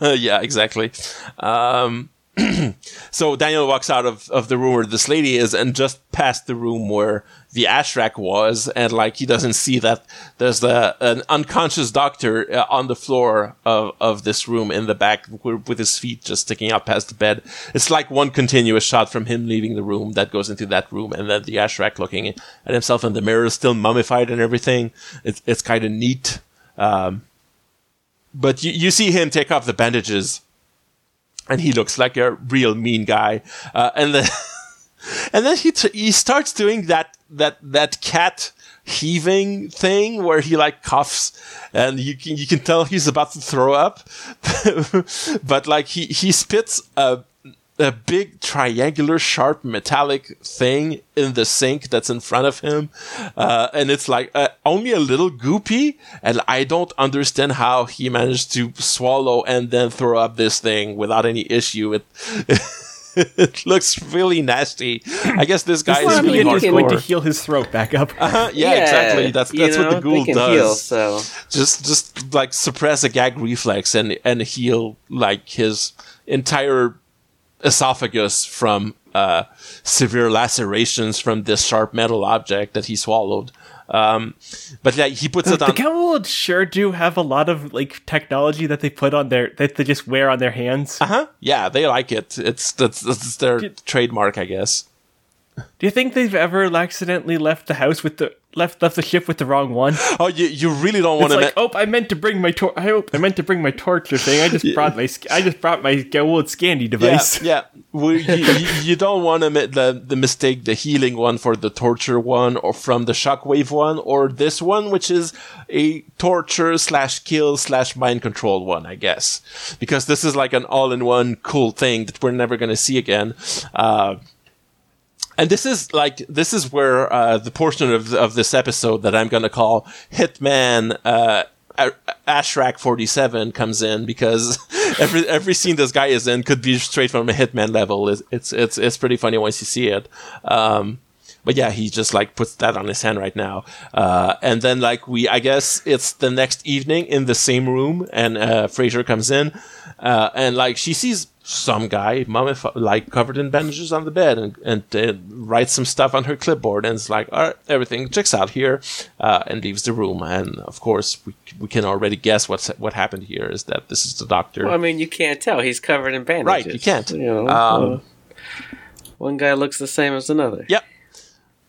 yeah, exactly. Um, so Daniel walks out of, of the room where this lady is and just past the room where the Ashrak was, and like he doesn't see that there's the an unconscious doctor uh, on the floor of, of this room in the back with his feet just sticking out past the bed. It's like one continuous shot from him leaving the room that goes into that room, and then the Ashrak looking at himself in the mirror, still mummified and everything. It's it's kind of neat. Um, but you, you see him take off the bandages and he looks like a real mean guy. Uh, and then, and then he t- he starts doing that that that cat heaving thing where he like coughs and you can you can tell he's about to throw up, but like he he spits a a big triangular sharp metallic thing in the sink that's in front of him. Uh, and it's like uh, only a little goopy. And i don't understand how he managed to swallow and then throw up this thing without any issue it it looks really nasty. I guess this guy This is really is going to heal his throat back up. uh, yeah, exactly. That's you that's what the Goa'uld they can does. Heal, so. Just just like suppress a gag reflex and and heal like his entire esophagus from uh, severe lacerations from this sharp metal object that he swallowed. Um, but yeah, he puts it on. the. Goa'uld sure do have a lot of like technology that they put on their that they just wear on their hands. Uh huh. Yeah, they like it. It's that's, that's their Did- trademark, I guess. Do you think they've ever accidentally left the house with the left left the ship with the wrong one? Oh, you you really don't want to. like, oh, I meant to bring my tor- I hope I meant to bring my torture thing. I just brought my I just brought my Goa'uld Scandy device. yeah. We, you, you, you don't want to make the the mistake the healing one for the torture one, or from the shockwave one, or this one, which is a torture slash kill slash mind control one, I guess, because this is like an all in one cool thing that we're never going to see again. Uh, and this is like this is where uh, the portion of of this episode that I'm going to call Hitman uh, Ashrak 47 comes in because every every scene this guy is in could be straight from a Hitman level. It's it's it's, pretty funny once you see it. Um, but yeah, he just like puts that on his hand right now. Uh, and then like we, I guess it's the next evening in the same room, and uh, Fraiser comes in, uh, and like she sees some guy mummified, like covered in bandages on the bed, and and uh, writes some stuff on her clipboard, and it's like, all right, everything checks out here, uh, and leaves the room. And of course, we we can already guess what's what happened here is that this is the doctor. well, I mean, you can't tell. He's covered in bandages. Right, you can't. You know, Um, one guy looks the same as another. Yep.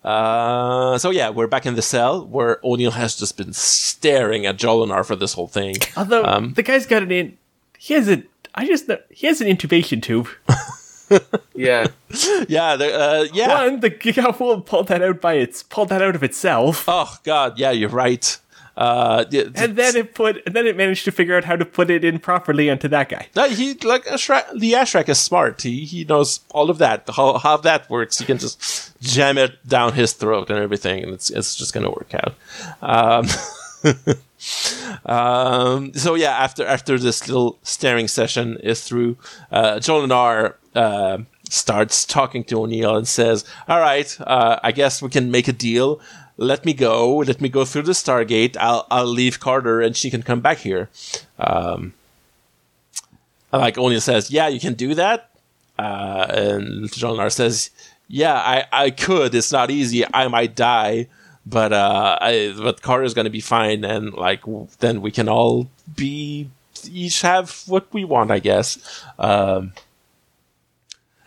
Uh, so yeah, we're back in the cell where O'Neill has just been staring at Jolinar for this whole thing. Although Um, the guy's got an in, he has a I just know he has an intubation tube. Yeah, Yeah, the, uh, yeah. One, the Goa'uld pulled that out by its pulled that out of itself, Oh God, yeah, you're right. Uh, and then it put and then it managed to figure out how to put it in properly onto that guy. No, he like Ashrak, the Ashrak is smart. He he knows all of that. How how that works. He can just jam it down his throat and everything, and it's it's just gonna work out. Um, um, so yeah, after after this little staring session is through, uh, Jolinar uh, starts talking to O'Neill and says, "All right, uh, I guess we can make a deal." Let me go. Let me go through the Stargate. I'll I'll leave Carter, and she can come back here. Um, like O'Neill says, yeah, you can do that. Uh, and Jolinar says, yeah, I, I could. It's not easy. I might die, but uh, I, but Carter's gonna be fine, and like then we can all be each have what we want, I guess. Um,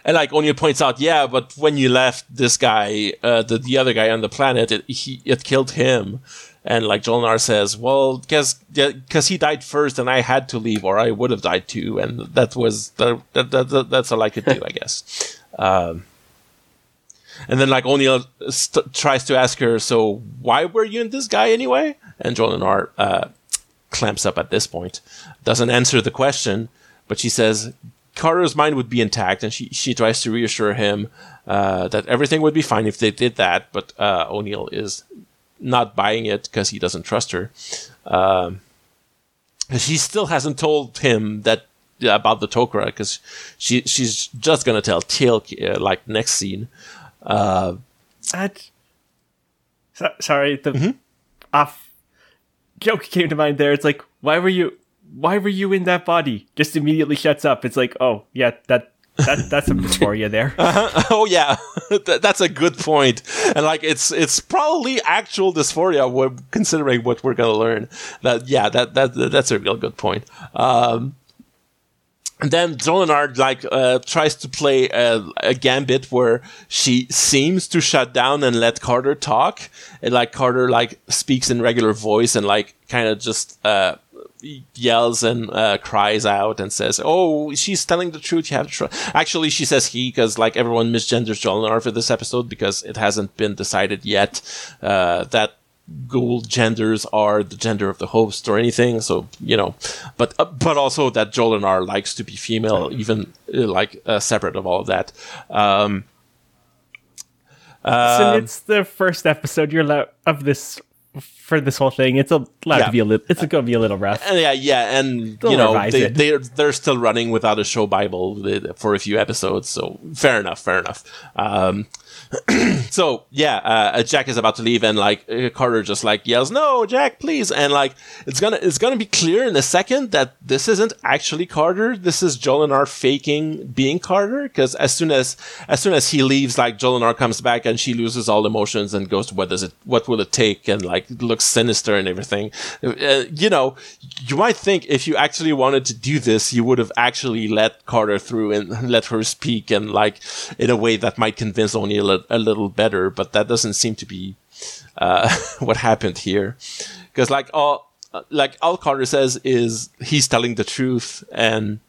and like O'Neill points out, yeah, but when you left this guy, uh, the the other guy on the planet, it he it killed him. And like Jolinar says, well, because because he died first, and I had to leave, or I would have died too, and that was the, that, that, that that's all I could do, I guess. Um, and then like O'Neill st- tries to ask her, so why were you in this guy anyway? And Jolinar uh, clamps up at this point, doesn't answer the question, but she says Carter's mind would be intact, and she she tries to reassure him uh, that everything would be fine if they did that. But uh, O'Neill is not buying it because he doesn't trust her. Um, she still hasn't told him that about the Tok'ra because she she's just gonna tell Teal'c uh, like next scene. Uh, so, sorry, the Mm-hmm. off joke came to mind there. It's like, why were you, why were you in that body? Just immediately shuts up. It's like, oh yeah, that that that's some dysphoria there. oh yeah, that's a good point. And like it's it's probably actual dysphoria. We're considering what we're gonna learn. That yeah, that that that's a real good point. Um, and then Jolinar like uh, tries to play a, a gambit where she seems to shut down and let Carter talk, and like Carter like speaks in regular voice and like kind of just uh, yells and uh, cries out and says, "Oh, she's telling the truth. You have to trust." Actually, she says he because like everyone misgenders Jolinar for this episode because it hasn't been decided yet uh, that Goa'uld genders are the gender of the host or anything. So you know, but uh, but also that Jolinar likes to be female, even uh, like uh, separate of all of that. Um, so it's the first episode you're allowed of this for this whole thing. It's allowed Yeah. to be a little. It's going to be a little rough. And yeah, yeah, and They'll you know they, they're they're still running without a show bible uh, for a few episodes, so fair enough, fair enough. Um, so yeah, uh, Jack is about to leave, and like uh, Carter just like yells, "No, Jack, please!" And like it's gonna it's gonna be clear in a second that this isn't actually Carter. This is Jolinar faking being Carter, because as soon as as soon as he leaves, like Jolinar comes back and she loses all emotions and goes, "What does it? What will it take?" And like looks sinister and everything. Uh, you know, you might think if you actually wanted to do this, you would have actually let Carter through and let her speak and like in a way that might convince Oni a, a little better. But that doesn't seem to be uh, what happened here, because like all like all Carter says is he's telling the truth, and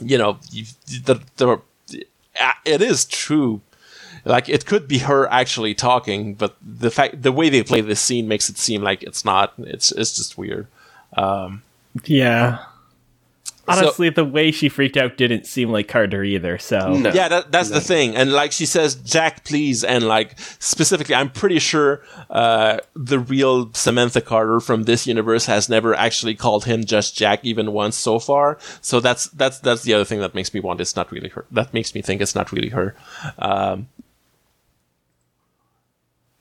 you know the, the uh, it is true. Like it could be her actually talking, but the fact the way they play this scene makes it seem like it's not. It's it's just weird. Yeah. Honestly, the way she freaked out didn't seem like Carter either. So No. Yeah, that, that's the thing. And like she says, Jack, please. And like specifically, I'm pretty sure uh, the real Samantha Carter from this universe has never actually called him just Jack even once so far. So that's that's that's the other thing that makes me want it's not really her. That makes me think it's not really her. Um,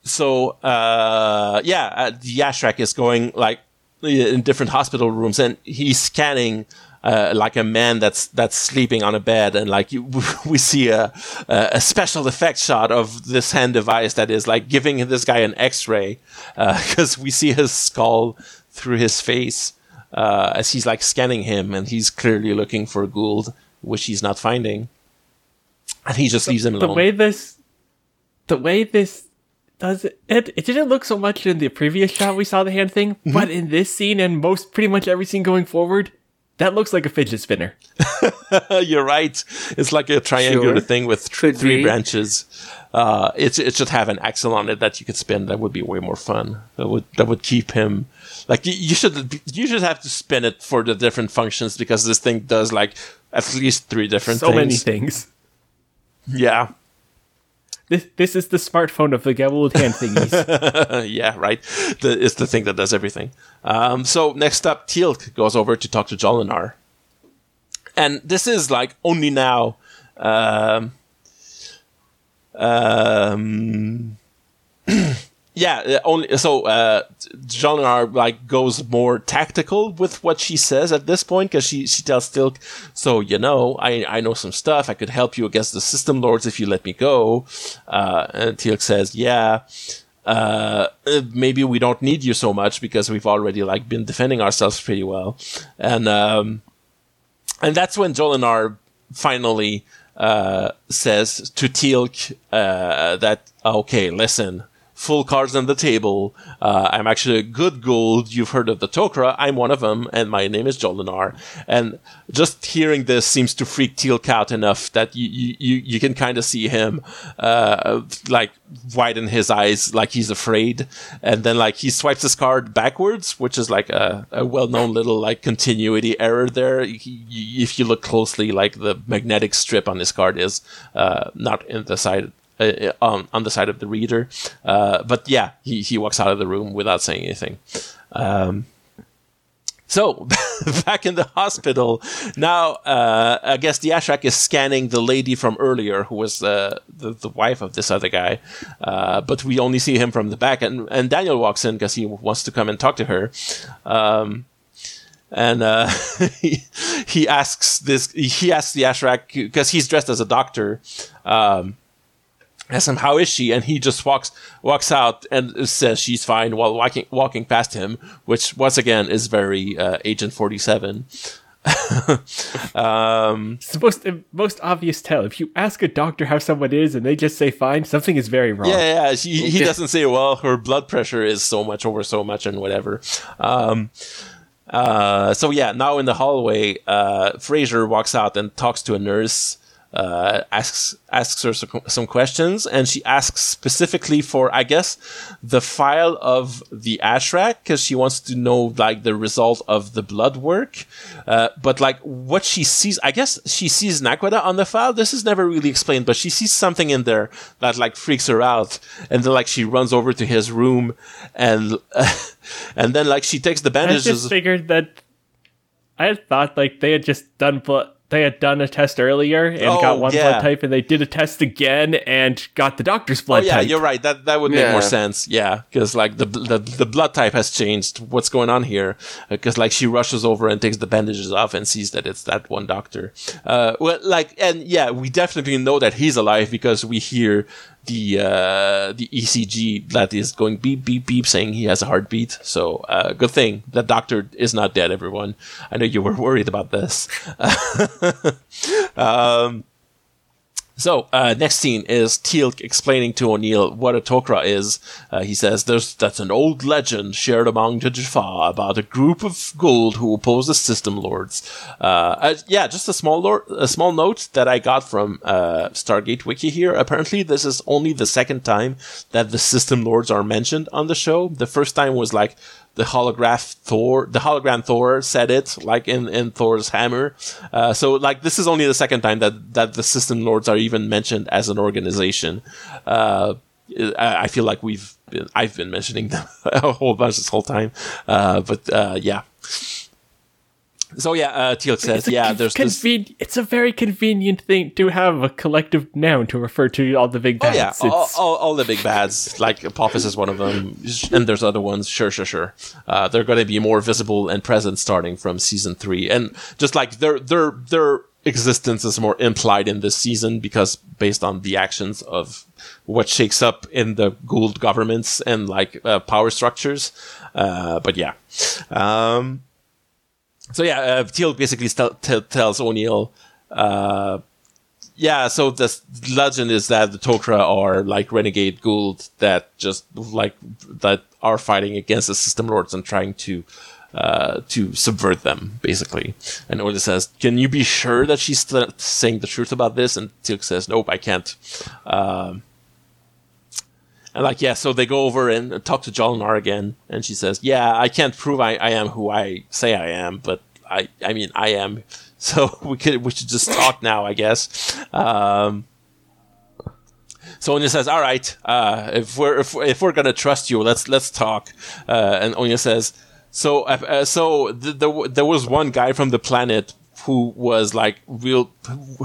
so uh, yeah, uh, Yashrak is going like in different hospital rooms, and he's scanning uh, like a man that's that's sleeping on a bed, and like you, we see a a special effect shot of this hand device that is like giving this guy an X-ray because we see his skull through his face uh, as he's like scanning him, and he's clearly looking for Goa'uld, which he's not finding, and he just leaves him alone. the way this, the way this does it, it, it didn't look so much in the previous shot we saw the hand thing, Mm-hmm. but in this scene and most pretty much every scene going forward, that looks like a fidget spinner. You're right. It's like a triangular Sure. thing with th- Could three be. branches. Uh, it's it should have an axle on it that you could spin. That would be way more fun. That would that would keep him like you, you should you should have to spin it for the different functions because this thing does like at least three different things. So things. many things. Yeah, This this is the smartphone of the Goa'uld hand thingies. Yeah, right. The, it's the thing that does everything. Um, so next up, Teal'c goes over to talk to Jolinar, and this is like only now. Um, um, yeah, uh, only so uh, like goes more tactical with what she says at this point because she she tells Teal'c, so you know I I know some stuff I could help you against the System Lords if you let me go. Uh, and Teal'c says, yeah uh, uh, maybe we don't need you so much because we've already like been defending ourselves pretty well, and um, and that's when Jolinar finally uh, says to Teal'c uh, that okay, listen. Full cards on the table. Uh, I'm actually a good Goa'uld. You've heard of the Tok'ra. I'm one of them, and my name is Jolinar. And just hearing this seems to freak Teal'c out enough that you you, you, can kind of see him uh, like widen his eyes like he's afraid and then like he swipes his card backwards which is like a, a well-known little like continuity error there He- he- if you look closely like the magnetic strip on this card is uh, not in the side uh, on, on the side of the reader uh, but yeah he, he walks out of the room without saying anything um, So back in the hospital now, uh, I guess the Ashrak is scanning the lady from earlier, who was uh, the the wife of this other guy, uh, but we only see him from the back. And and Daniel walks in because he wants to come and talk to her. Um, and uh, he, he asks this. He asks the Ashrak because he's dressed as a doctor. Um, asks him how is she, and he just walks walks out and says she's fine while walking walking past him, which once again is very uh, Agent Forty Seven. um, it's the most most obvious tell. If you ask a doctor how someone is and they just say fine, something is very wrong. Yeah, yeah. He, he doesn't say, well, her blood pressure is so much over so much and whatever. Um, uh, so yeah, now in the hallway, uh, Fraiser walks out and talks to a nurse uh, asks asks her some, some, questions, and she asks specifically for, I guess, the file of the Ashrak because she wants to know like the result of the blood work. Uh, but like what she sees, I guess she sees Naquadah on the file. This is never really explained, but she sees something in there that like freaks her out, and then like she runs over to his room, and and then like she takes the bandages. I just figured that. I had thought like they had just done blood they had done a test earlier and oh, got one yeah. blood type, and they did a test again and got the doctor's blood oh, yeah, type. you're right. That that would make yeah. more sense. Yeah, because like the, the the blood type has changed. What's going on here? Because like she rushes over and takes the bandages off and sees that it's that one doctor. Uh, well, like and yeah, we definitely know that he's alive because we hear the uh, the ECG that is going beep beep beep saying he has a heartbeat. So uh, good thing the doctor is not dead. Everyone, I know you were worried about this. um, so uh, next scene is Teal'c explaining to O'Neill what a Tok'ra is. Uh, he says there's that's an old legend shared among the Jaffa about a group of Goa'uld who oppose the System Lords. Uh, yeah, just a small a small note that I got from uh, Stargate Wiki here. Apparently, this is only the second time that the System Lords are mentioned on the show. The first time was like the holograph Thor, the hologram Thor said it, like in, in Thor's hammer. Uh, so like this is only the second time that, that the system lords are even mentioned as an organization. Uh, I, I, feel like we've been, I've been mentioning them a whole bunch this whole time. Uh, but, uh, yeah. So yeah, uh, Teal'c says, yeah, there's conven- this. It's a very convenient thing to have a collective noun to refer to all the big bads. Oh yeah, all, all, all, the big bads. Like Apophis is one of them, and there's other ones. Sure, sure, sure. Uh, they're going to be more visible and present starting from season three, and just like their their their existence is more implied in this season because based on the actions of what shakes up in the Goa'uld governments and like uh, power structures. Uh, but yeah. Um, so yeah, uh, Teal basically st- t- tells O'Neill, uh, yeah, so the legend is that the Tok'ra are like renegade Goa'uld that just like that are fighting against the system lords and trying to uh, to subvert them, basically. And O'Neill says, "Can you be sure that she's st- saying the truth about this?" And Teal'c says, "Nope, I can't." Um, and like, yeah, so they go over and talk to Jolinar again, and she says, "Yeah, I can't prove I, I am who I say I am, but I, I mean, I am." So we could we should just talk now, I guess. Um, so Onya says, "All right, uh, if we're if, if we're gonna trust you, let's let's talk." Uh, and Onya says, "So uh, so th- th- there was one guy from the planet who was like real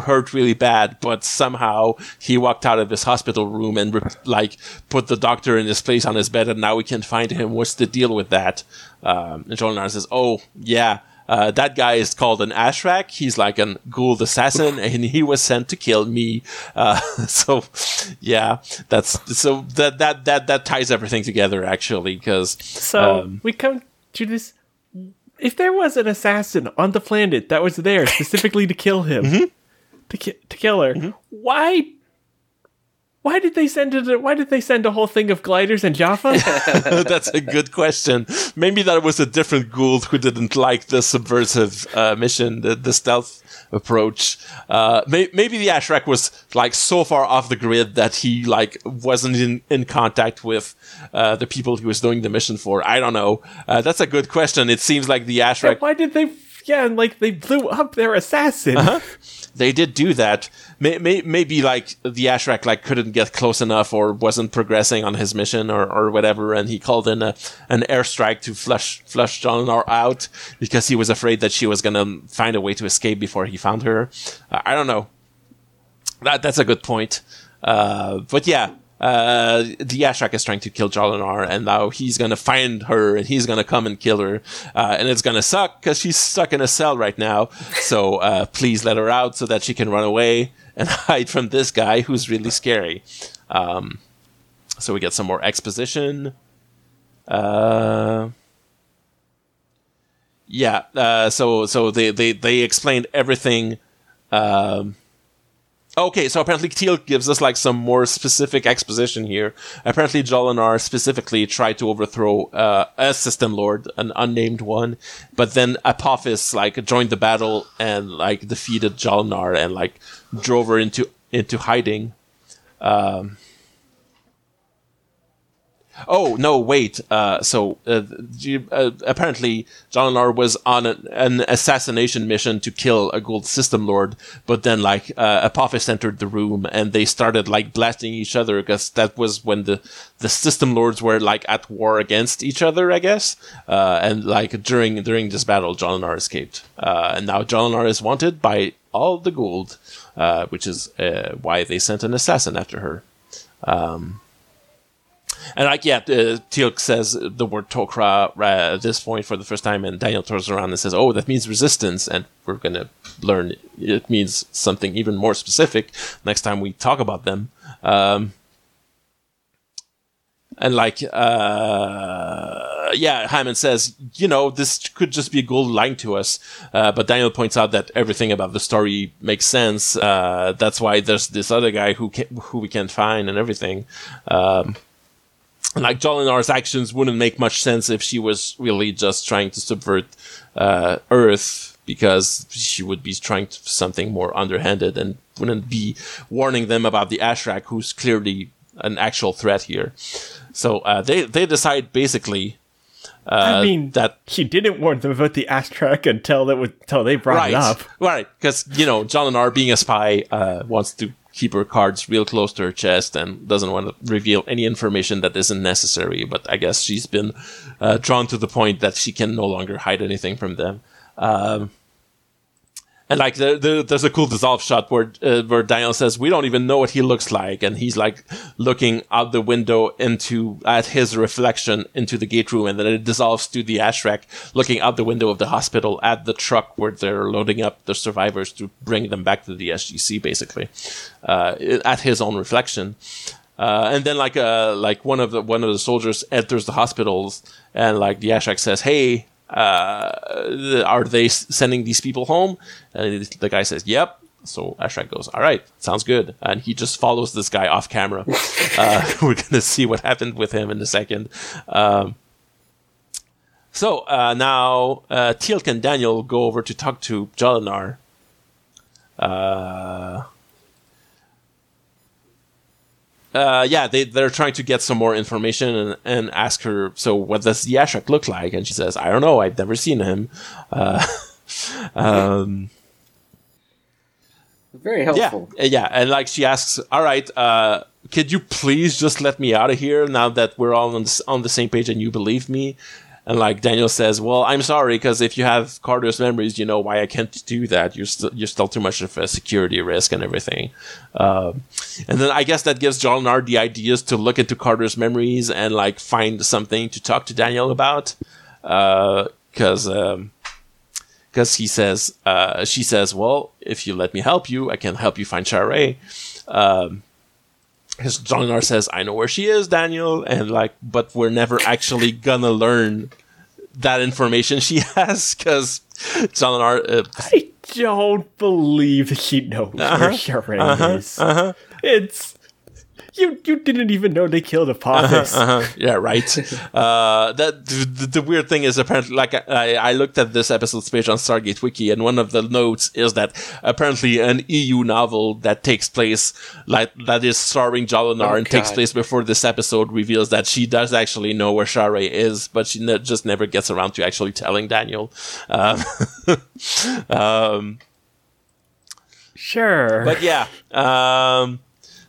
hurt really bad, but somehow he walked out of his hospital room and like put the doctor in his place on his bed, and now we can't find him. What's the deal with that? Um, and Jolinar says, "Oh yeah." Uh, that guy is called an Ashrak. He's like an Goa'uld assassin, and he was sent to kill me. Uh, so, yeah, that's so that that that that ties everything together actually. Because so um, we come to this if there was an assassin on the planet that was there specifically to kill him, mm-hmm. to, ki- to kill her, mm-hmm. why? Why did they send it? Why did they send a whole thing of gliders and Jaffa? That's a good question. Maybe that was a different Goa'uld who didn't like the subversive uh, mission, the, the stealth approach. Uh, may- maybe the Ashrak was like so far off the grid that he like wasn't in, in contact with uh, the people he was doing the mission for. I don't know. Uh, that's a good question. It seems like the Ashrak. why did they? Yeah, and like they blew up their assassin. Uh-huh. They did do that. May, may, maybe like the Ashrak like couldn't get close enough or wasn't progressing on his mission or, or whatever, and he called in a, an airstrike to flush flush Jolinar out because he was afraid that she was gonna find a way to escape before he found her. Uh, I don't know. That that's a good point. Uh, but yeah, uh, the Ashrak is trying to kill Jolinar, and now he's gonna find her, and he's gonna come and kill her, uh, and it's gonna suck because she's stuck in a cell right now. So uh, please let her out so that she can run away and hide from this guy who's really scary. Um, so we get some more exposition. Uh, yeah. Uh, so so they they they explained everything. Um, Okay, so apparently Teal gives us like some more specific exposition here. Apparently Jolinar specifically tried to overthrow uh, a system lord, an unnamed one, but then Apophis like joined the battle and like defeated Jolinar and like drove her into into hiding. Um, Oh no! Wait. Uh, so uh, uh, apparently, Jolinar was on an assassination mission to kill a Goa'uld system lord, but then like uh, Apophis entered the room and they started like blasting each other because that was when the the system lords were like at war against each other, I guess. Uh, and like during during this battle, Jolinar escaped, uh, and now Jolinar is wanted by all the Goa'uld, uh, which is why they sent an assassin after her. Um, and like, yeah, uh, Teal'c says the word Tok'ra uh, at this point for the first time, and Daniel turns around and says, "Oh, that means resistance," and we're gonna learn it means something even more specific next time we talk about them. Um, and like, uh, yeah, Hyman says, you know, this could just be a Goa'uld lying to us. Uh, but Daniel points out that everything about the story makes sense. Uh, that's why there's this other guy who can, who we can't find and everything. Um, like Jolinar's actions wouldn't make much sense if she was really just trying to subvert uh, Earth because she would be trying to something more underhanded and wouldn't be warning them about the Ashrak, who's clearly an actual threat here. So uh, they they decide basically. Uh, I mean, that she didn't warn them about the Ashrak until that until they brought right, it up. right? Because you know, Jolinar being a spy uh, wants to keep her cards real close to her chest and doesn't want to reveal any information that isn't necessary. But I guess she's been uh, drawn to the point that she can no longer hide anything from them. Um, and like the, the, there's a cool dissolve shot where uh, where Daniel says we don't even know what he looks like, and he's like looking out the window into at his reflection into the gate room, and then it dissolves to the Ashrak looking out the window of the hospital at the truck where they're loading up the survivors to bring them back to the SGC, basically, uh, at his own reflection. Uh, and then like uh like one of the one of the soldiers enters the hospitals and like the Ashrak says, "Hey, uh, are they sending these people home?" And the guy says, "Yep." So Ashrak goes, "All right, sounds good," and he just follows this guy off camera. uh, we're gonna see what happened with him in a second. Um, so uh, now uh, Teal'c and Daniel go over to talk to Jolinar. Uh, uh, yeah, they they're trying to get some more information and, and ask her. So, what does the Ashrak look like? And she says, "I don't know. I've never seen him." Uh, um, Very helpful. yeah, yeah, and like she asks, "All right, uh, could you please just let me out of here now that we're all on on the same page and you believe me?" And like Daniel says, "Well, I'm sorry because if you have Carter's memories, you know why I can't do that. You're still you're still too much of a security risk and everything." Um, and then I guess that gives Jolinar the ideas to look into Carter's memories and like find something to talk to Daniel about, because. Um, because he says, uh, she says, well, if you let me help you, I can help you find Sha're. Um, because Jolinar says, I know where she is, Daniel, and like, but we're never actually gonna learn that information she has, because Jolinar, uh, I don't believe she knows Uh-huh. where Sha're is. It's You you didn't even know they killed Apophis. Uh-huh. Yeah, right. uh, that the, the weird thing is apparently, like I, I looked at this episode's page on Stargate Wiki, and one of the notes is that apparently an EU novel that takes place like that is starring Jolinar Oh, and takes place before this episode reveals that she does actually know where Sha're is, but she ne- just never gets around to actually telling Daniel. Um, um, Sure. but yeah. Um,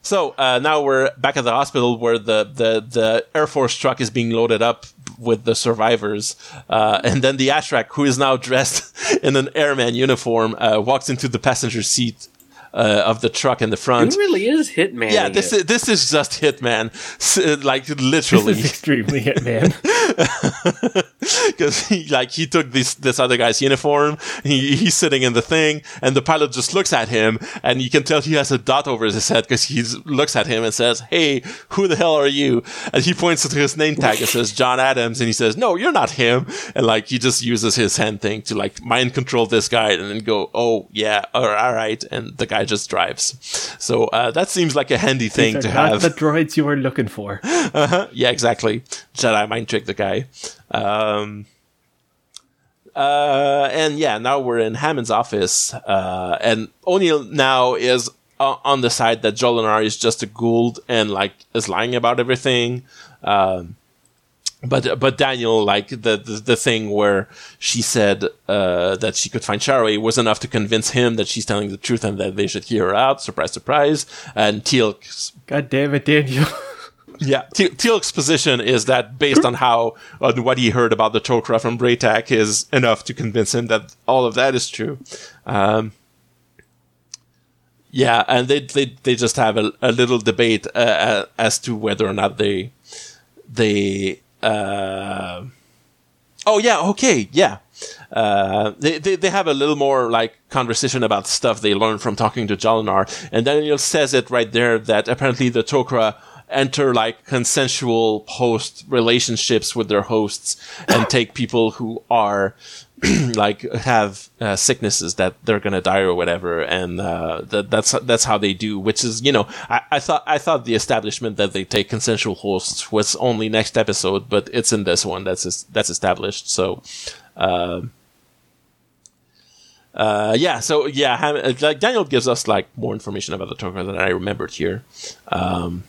so uh, now we're back at the hospital where the, the, the Air Force truck is being loaded up with the survivors. Uh, and then the Ashrak, who is now dressed in an airman uniform, uh, walks into the passenger seat uh, of the truck in the Who front. really is Hitman? Yeah, this is this is just Hitman, S- like this literally, is extremely Hitman. because he like he took this this other guy's uniform. He, he's sitting in the thing, and the pilot just looks at him, and you can tell he has a dot over his head because he looks at him and says, "Hey, who the hell are you?" And he points to his name tag. It says John Adams, and he says, "No, you're not him." And like he just uses his hand thing to like mind control this guy, and then go, "Oh yeah, all all right," and the guy just drives. So uh, that seems like a handy thing to have. the droids you were looking for. Yeah, exactly. Jedi mind trick the guy. Um, uh, and yeah, now we're in Hammond's office, uh, and O'Neill now is uh, on the side that Jolinar is just a Gould and like is lying about everything. Um, but but Daniel, like the, the the thing where she said uh, that she could find Sharaway was enough to convince him that she's telling the truth and that they should hear her out. Surprise, surprise. And Teal'c God damn it, Daniel. yeah, Te- Teal'c's position is that based on how on what he heard about the Tok'ra from Bra'tac is enough to convince him that all of that is true. Um, yeah, and they they, they just have a, a little debate uh, uh, as to whether or not they they. Uh, oh yeah, okay, yeah. Uh, they, they they have a little more like conversation about stuff they learned from talking to Jolinar, and Daniel says it right there that apparently the Tok'ra enter like consensual host relationships with their hosts and take people who are like have uh, sicknesses that they're gonna die or whatever, and uh, that, that's that's how they do. Which is you know I, I thought I thought the establishment that they take consensual hosts was only next episode, but it's in this one that's that's established. So. Um, uh, yeah, so yeah, uh, like Daniel gives us like more information about the Tok'ra than I remembered here. Um,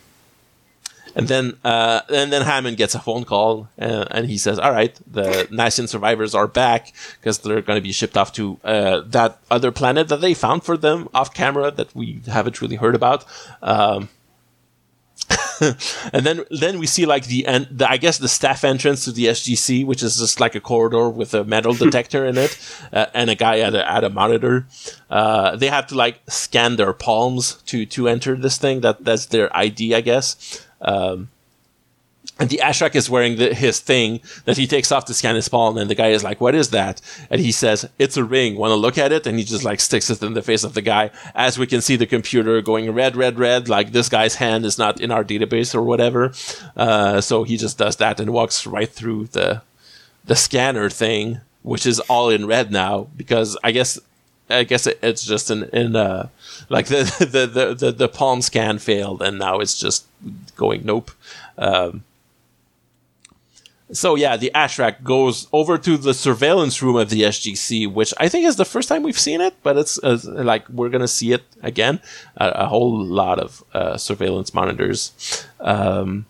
and then, uh, and then Hammond gets a phone call, uh, and he says, "All right, the Nasyan survivors are back because they're going to be shipped off to uh, that other planet that they found for them off camera that we haven't really heard about." Um, and then then we see like the, end the I guess the staff entrance to the SGC, which is just like a corridor with a metal detector in it, uh, and a guy at a at a monitor. Uh, they have to like scan their palms to to enter this thing. That that's their ID, I guess. Um, and the Ashrak is wearing the, his thing that he takes off to scan his palm, and the guy is like, "What is that?" And he says, "It's a ring. Want to look at it?" And he just like sticks it in the face of the guy. As we can see, the computer going red, red, red. Like this guy's hand is not in our database or whatever. Uh, so he just does that and walks right through the the scanner thing, which is all in red now because I guess I guess it, it's just in in uh like the the, the the the palm scan failed and now it's just going nope. Um, so yeah, the Ashrak goes over to the surveillance room of the SGC, which I think is the first time we've seen it, but it's uh, like we're gonna see it again. A, a whole lot of uh, surveillance monitors. Um,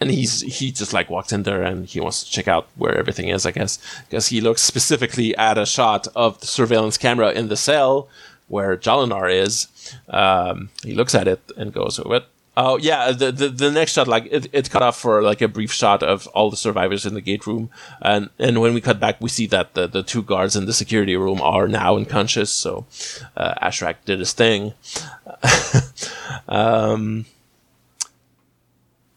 and he's he just like walks in there and he wants to check out where everything is, I guess, because he looks specifically at a shot of the surveillance camera in the cell where Jolinar is. Um, he looks at it and goes, "What? Oh yeah." The, the the next shot, like it, it cut off for like a brief shot of all the survivors in the gate room, and and when we cut back, we see that the the two guards in the security room are now unconscious. So uh, Ashrak did his thing. um,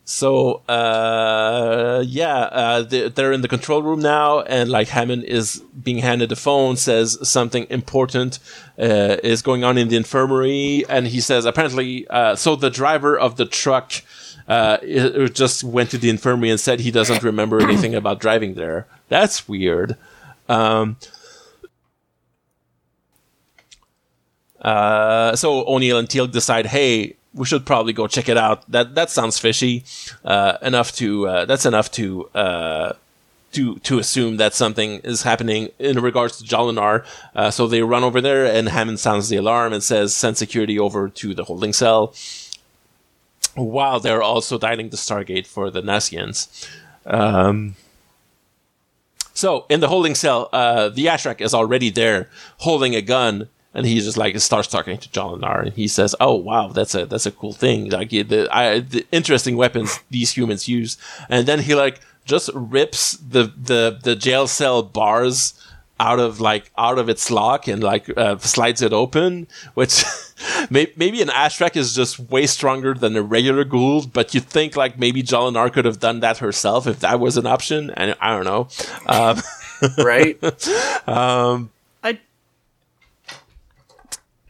so uh, yeah, uh, they- they're in the control room now, and like Hammond is being handed the phone, says something important uh, is going on in the infirmary, and he says apparently, uh, so the driver of the truck. Uh, it- it just went to the infirmary and said he doesn't remember anything about driving there. That's weird. Um, uh, so O'Neill and Teal'c decide, hey, we should probably go check it out. That that sounds fishy uh, enough to uh, that's enough to uh, to to assume that something is happening in regards to Jolinar. Uh, so they run over there, and Hammond sounds the alarm and says, "Send security over to the holding cell." While they're also dialing the Stargate for the Nasyans. Um, so in the holding cell, uh, the Ashrak is already there, holding a gun, and he just like starts talking to Jolinar, and he says, "Oh wow, that's a that's a cool thing. Like the, I, the interesting weapons these humans use." And then he like just rips the the the jail cell bars out of like out of its lock and like uh, slides it open which maybe an Ashrak is just way stronger than a regular Goa'uld but you think like maybe Jolinar could have done that herself if that was an option and I don't know um, right um,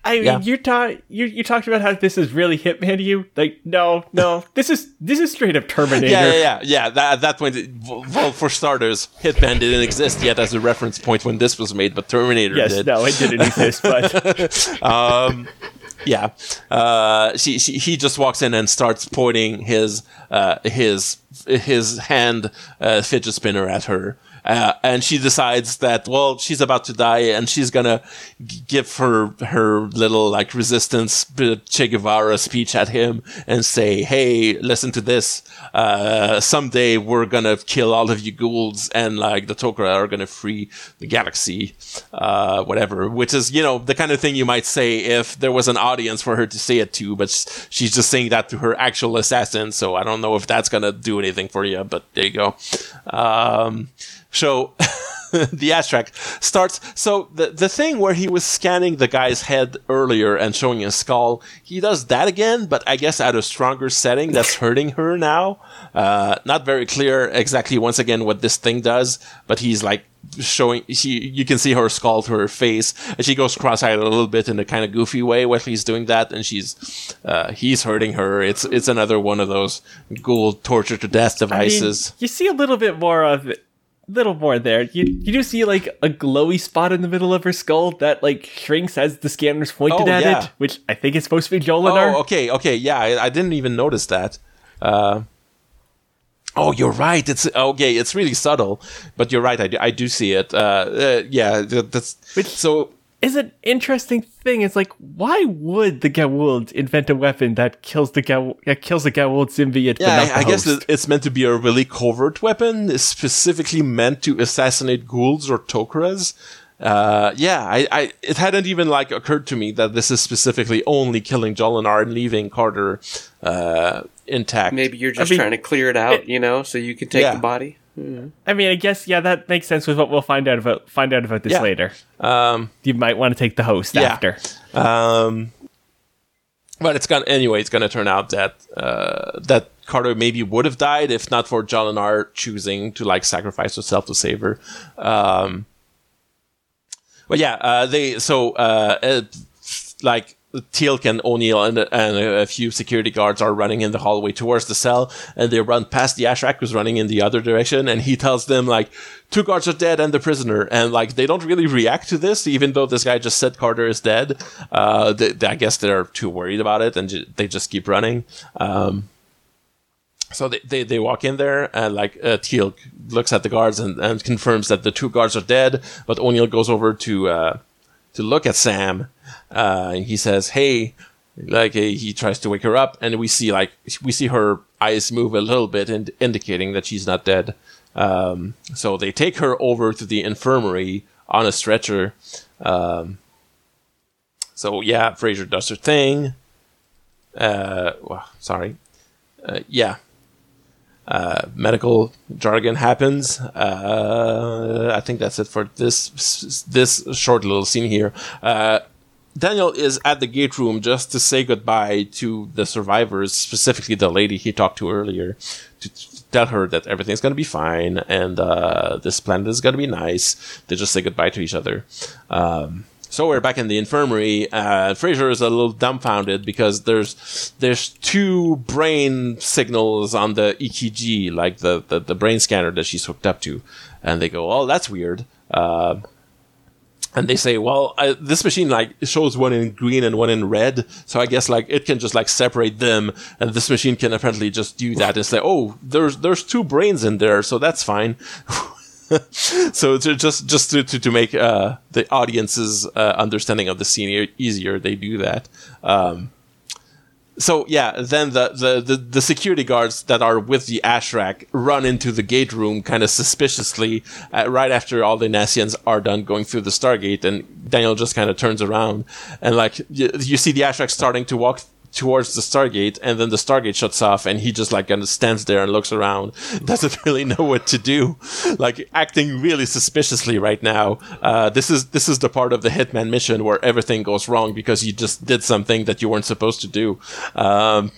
I mean, yeah. you talk you you talked about how this is really Hitman to you. Like, no, no, this is this is straight up Terminator. Yeah, yeah, yeah. yeah that, at that point, well, for starters, Hitman didn't exist yet as a reference point when this was made, but Terminator yes, did. no, it didn't exist, but. um, yeah, uh, she, she, he just walks in and starts pointing his uh, his his hand uh, fidget spinner at her, uh, and she decides that well she's about to die and she's gonna g- give her her little like resistance Che Guevara speech at him and say hey listen to this. Uh, someday we're gonna kill all of you ghouls and like the Tok'ra are gonna free the galaxy uh, whatever which is you know the kind of thing you might say if there was an audience for her to say it to but she's just saying that to her actual assassin so I don't know if that's gonna do anything for you but there you go. Um, so the Ashrak starts. So the the thing where he was scanning the guy's head earlier and showing his skull, he does that again, but I guess at a stronger setting that's hurting her now. Uh, not very clear exactly once again what this thing does, but he's like showing she you can see her skull to her face and she goes cross-eyed a little bit in a kind of goofy way while he's doing that and she's uh, he's hurting her it's it's another one of those Goa'uld torture to death devices I mean, you see a little bit more of it little more there. You you do see like a glowy spot in the middle of her skull that like shrinks as the scanner's pointed oh, at yeah. it, which I think is supposed to be Jolinar. Oh, okay, okay, yeah, I, I didn't even notice that. Uh, oh, you're right. It's okay. It's really subtle, but you're right. I do, I do see it. Uh, uh, yeah, that's which, so is an interesting thing. It's like, why would the Goa'uld invent a weapon that kills the Ga- that kills the Goa'uld symbiote? Yeah, I, I guess it's meant to be a really covert weapon. It's specifically meant to assassinate Goa'ulds or Tok'ras. Uh, yeah, I, I, it hadn't even like occurred to me that this is specifically only killing Jolinar and leaving Carter uh, intact. Maybe you're just I mean, trying to clear it out, it- you know, so you can take Yeah. the body. I mean, I guess yeah, that makes sense with what we'll find out about find out about this Yeah. later. Um, You might want to take the host Yeah. after. Um, but it's gonna anyway. It's gonna turn out that uh, that Carter maybe would have died if not for Jolinar choosing to like sacrifice herself to save her. Um, but yeah, uh, they so uh, uh, like Teal'c and O'Neill and, and a few security guards are running in the hallway towards the cell, and they run past the Ashrak who's running in the other direction, and he tells them like two guards are dead and the prisoner, and like they don't really react to this, even though this guy just said Carter is dead. Uh, they, they- I guess they're too worried about it, and they just keep running. Um, so they, they, they walk in there and like uh, Teal looks at the guards and, and confirms that the two guards are dead. But O'Neill goes over to uh, to look at Sam. Uh, he says, "Hey," like uh, he tries to wake her up, and we see like we see her eyes move a little bit, and indicating that she's not dead. Um, so they take her over to the infirmary on a stretcher. Um, so yeah, Fraiser does her thing. Uh, well, sorry. Uh, yeah, uh, medical jargon happens. Uh, I think that's it for this this short little scene here. Daniel is at the gate room just to say goodbye to the survivors, specifically the lady he talked to earlier, to to tell her that everything's gonna be fine and uh, this planet is gonna be nice. They just say goodbye to each other. Um, so we're back in the infirmary. Uh, Fraiser is a little dumbfounded because there's there's two brain signals on the EKG, like the, the, the brain scanner that she's hooked up to, and they go, "Oh, that's weird." Uh, and they say, well, I, this machine like shows one in green and one in red, so I guess like it can just like separate them, and this machine can apparently just do that and say, oh, there's there's two brains in there, so that's fine. so to just just to to, to make uh, the audience's uh, understanding of the scene easier, they do that. Um, so yeah, then the, the, the, the, security guards that are with the Ashrak run into the gate room kind of suspiciously uh, right after all the Nasyans are done going through the Stargate, and Daniel just kind of turns around and like you, you see the Ashrak starting to walk towards the Stargate, and then the Stargate shuts off, and he just like kind of stands there and looks around, doesn't really know what to do, like acting really suspiciously right now. Uh, this is this is the part of the Hitman mission where everything goes wrong because you just did something that you weren't supposed to do. Um,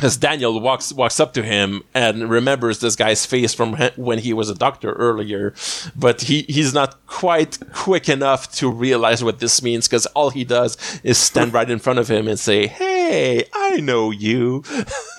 because Daniel walks walks up to him and remembers this guy's face from when he was a doctor earlier, but he he's not quite quick enough to realize what this means because all he does is stand right in front of him and say, "Hey, I know you,"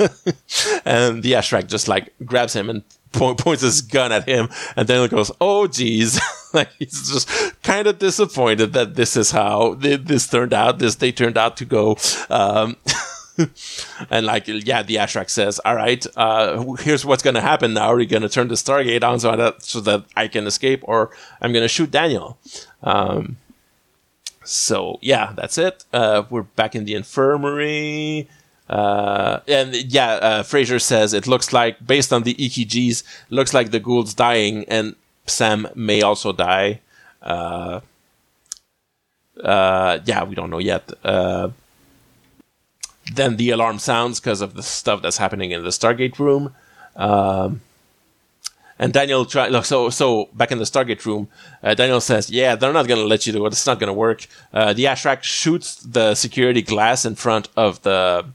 and the Ashrak just like grabs him and point, points his gun at him, and Daniel goes, "Oh, geez." like he's just kind of disappointed that this is how this turned out. This they turned out to go. Um, and like, yeah, the Ashrak says, "All right, uh, here's what's going to happen now. Are you going to turn the Stargate on so that so that I can escape, or I'm going to shoot Daniel?" Um, so yeah, that's it. Uh, we're back in the infirmary. Uh, and yeah, uh, Fraiser says it looks like, based on the EKGs, looks like the Goa'uld's dying, and Sam may also die. Uh, uh yeah, we don't know yet. Then the alarm sounds because of the stuff that's happening in the Stargate room. Um, and Daniel try so so back in the Stargate room. Uh, Daniel says, "Yeah, they're not gonna let you do it. It's not gonna work." Uh, the Ashrak shoots the security glass in front of the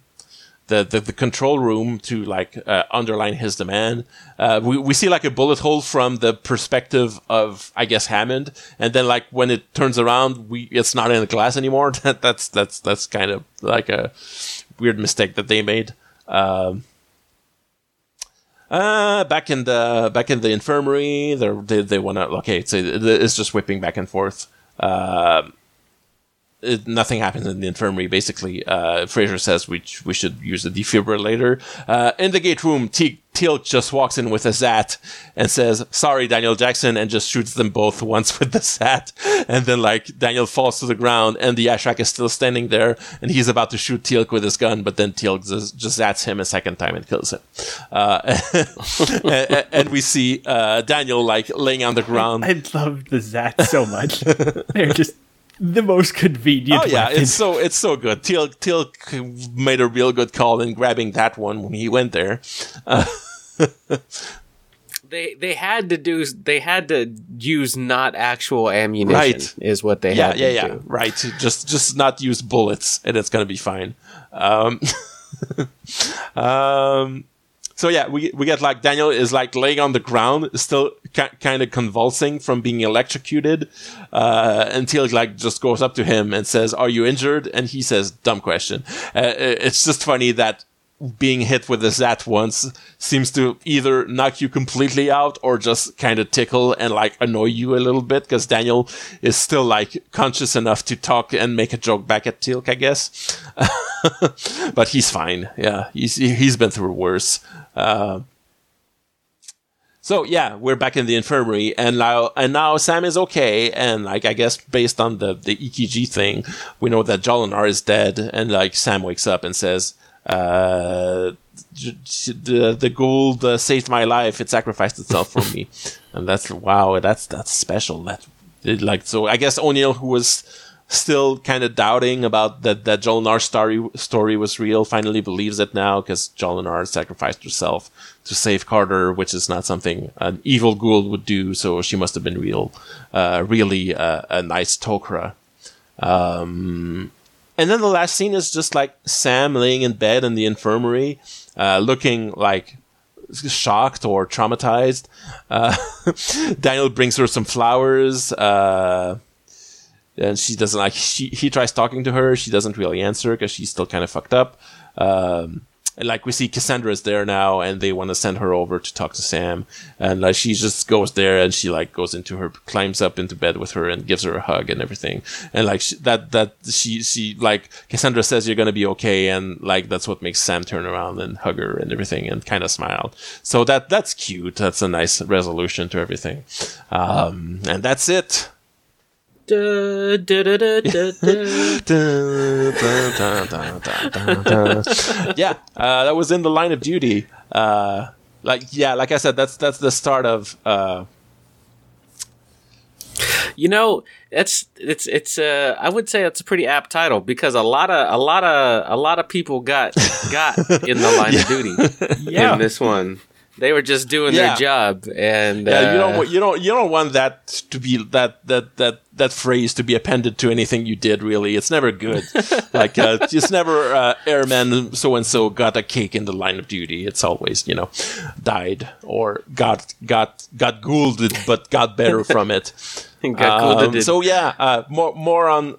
the, the, the control room to like uh, underline his demand. Uh, we, we see like a bullet hole from the perspective of I guess Hammond, and then like when it turns around, we it's not in the glass anymore. that that's that's that's kind of like a weird mistake that they made. Um, uh, back in the back in the infirmary, they they want to okay, it's it's just whipping back and forth. Uh, it, nothing happens in the infirmary. Basically, uh, Fraiser says we we should use a defibrillator. Uh, in the gate room, T- Teal'c just walks in with a Zat and says, "Sorry, Daniel Jackson," and just shoots them both once with the Zat. And then like Daniel falls to the ground, and the Ashrak is still standing there, and he's about to shoot Teal'c with his gun, but then Teal'c just, just Zats him a second time and kills him. Uh, and, and, we see uh, Daniel like laying on the ground. I, I love the Zat so much. They're just the most convenient. Oh yeah, weapon. it's so it's so good. Teal Teal made a real good call in grabbing that one when he went there. Uh, they they had to do they had to use not actual ammunition. Right, is what they yeah had. Yeah, yeah, yeah. Right. Just just not use bullets, and it's gonna be fine. Um, um, so yeah, we we get like Daniel is like laying on the ground, still ca- kind of convulsing from being electrocuted, uh, until like just goes up to him and says, "Are you injured?" And he says, "Dumb question." Uh, it's just funny that being hit with a Zat once seems to either knock you completely out or just kind of tickle and like annoy you a little bit because Daniel is still like conscious enough to talk and make a joke back at Teal'c, I guess. but he's fine. Yeah, he's he's been through worse. Uh, so yeah, we're back in the infirmary, and now and now Sam is okay, and like I guess based on the the EKG thing, we know that Jolinar is dead, and like Sam wakes up and says, uh, the the Goa'uld uh, saved my life. It sacrificed itself for me, and that's wow. That's that's special. That it, like so. I guess O'Neill, who was still kind of doubting about that that Jolinar story story was real, finally believes it now because Jolinar sacrificed herself to save Carter, which is not something an evil ghoul would do. So she must have been real, uh, really uh, a nice Tok'ra. Um, and then the last scene is just like Sam laying in bed in the infirmary, uh, looking like shocked or traumatized. Uh, Daniel brings her some flowers. And she doesn't like she he tries talking to her she doesn't really answer because she's still kind of fucked up um, and like we see Cassandra's there now, and they want to send her over to talk to Sam, and like she just goes there, and she like goes into her, climbs up into bed with her, and gives her a hug and everything, and like she, that that she she like Cassandra says you're gonna be okay, and like that's what makes Sam turn around and hug her and everything, and kind of smile. So that that's cute. That's a nice resolution to everything, um, and that's it. yeah, uh, that was in the line of duty. Uh, like yeah, like I said, that's that's the start of. Uh, You know, it's it's it's uh I would say it's a pretty apt title because a lot of a lot of a lot of people got got in the line of duty Yeah. in this one. They were just doing Yeah. their job and yeah, you uh, don't wa- you don't you don't want that to be that that that that phrase to be appended to anything you did. Really, it's never good. like uh, it's never uh, airman so and so got a cake in the line of duty. It's always you know died or got got got Goa'ulded but got better from it. got Um, so yeah, uh, more more on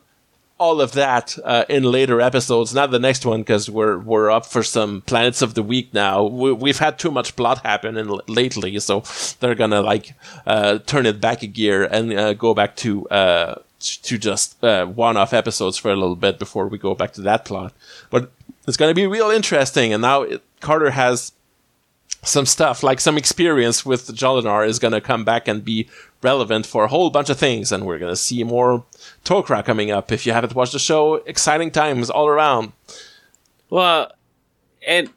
all of that uh, in later episodes. Not the next one because we're we're up for some planets of the week now. We, we've had too much plot happen in, lately, so they're gonna like uh, turn it back a gear and uh, go back to. Uh, to just uh, one-off episodes for a little bit before we go back to that plot, but it's to be real interesting. And now it, Carter has some stuff like some experience with Jolinar is going to come back and be relevant for a whole bunch of things and we're to see more Tok'ra coming up if you haven't watched the show exciting times all around Well, and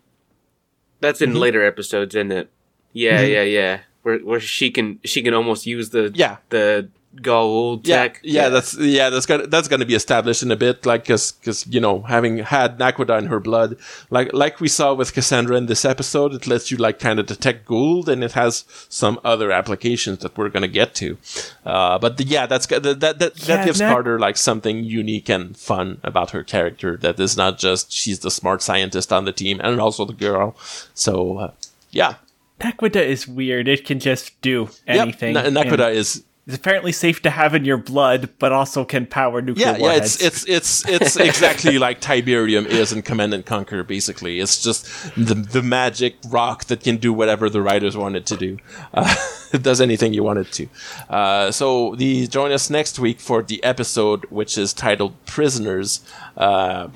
that's in Mm-hmm. later episodes, isn't it? Yeah, yeah, yeah. Where where she can she can almost use the Yeah. the Goa'uld yeah, tech. yeah, that's yeah, that's gonna that's gonna be established in a bit, like because because you know having had Naquadah in her blood, like like we saw with Cassandra in this episode, it lets you like kind of detect Goa'uld, and it has some other applications that we're gonna get to. Uh, but the, yeah, that's that that that, that gives Nak- Carter like something unique and fun about her character that is not just she's the smart scientist on the team and also the girl. So uh, yeah, Naquadah is weird. It can just do anything. Yep. Na- and Naquadah is It's apparently safe to have in your blood, but also can power nuclear yeah, yeah, it's it's it's it's exactly like Tiberium is in Command and Conquer. Basically, it's just the the magic rock that can do whatever the writers want it to do. Uh, it does anything you want it to. Uh, so, the join us next week for the episode which is titled "Prisoners." Uh,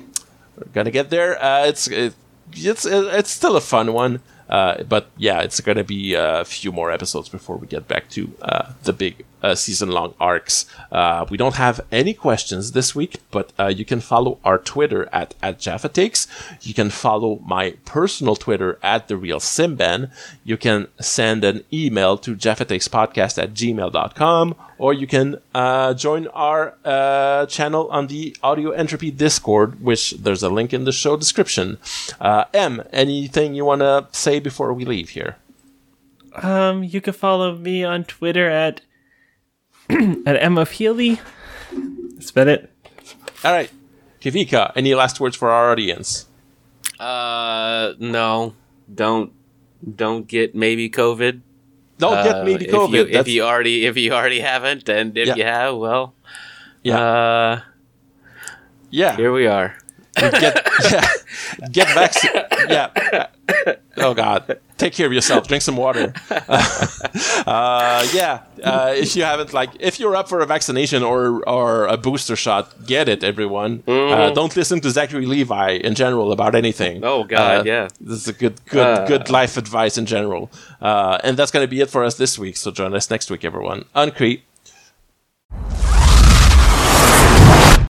we're gonna get there. Uh, it's it, it's it's still a fun one. Uh, but yeah, it's going to be a few more episodes before we get back to uh, the big uh, season long arcs. Uh, we don't have any questions this week, but uh, you can follow our Twitter at, at Jaffa Takes. You can follow my personal Twitter at The Real Simban. You can send an email to jaffatakes.podcast at gmail.com, or you can uh, join our uh, channel on the Audio Entropy Discord, which there's a link in the show description. Uh, M, anything you want to say before we leave here? Um, you can follow me on Twitter at at Emma Healy. That's about it. All right, Kivika, any last words for our audience? Uh, no, don't don't get maybe COVID. Don't Uh, get maybe if COVID. You, if you already if you already haven't, and if Yeah. you have, well, yeah, uh, yeah. here we are. Get yeah, get vaccinated. Yeah. Oh God, take care of yourself. Drink some water. uh, yeah. Uh, if you haven't, like, if you're up for a vaccination or or a booster shot, get it, everyone. Uh, don't listen to Zachary Levi in general about anything. Oh, God, Uh, yeah. This is a good good Uh. good life advice in general. Uh, and that's gonna be it for us this week. So join us next week, everyone. Uncrete.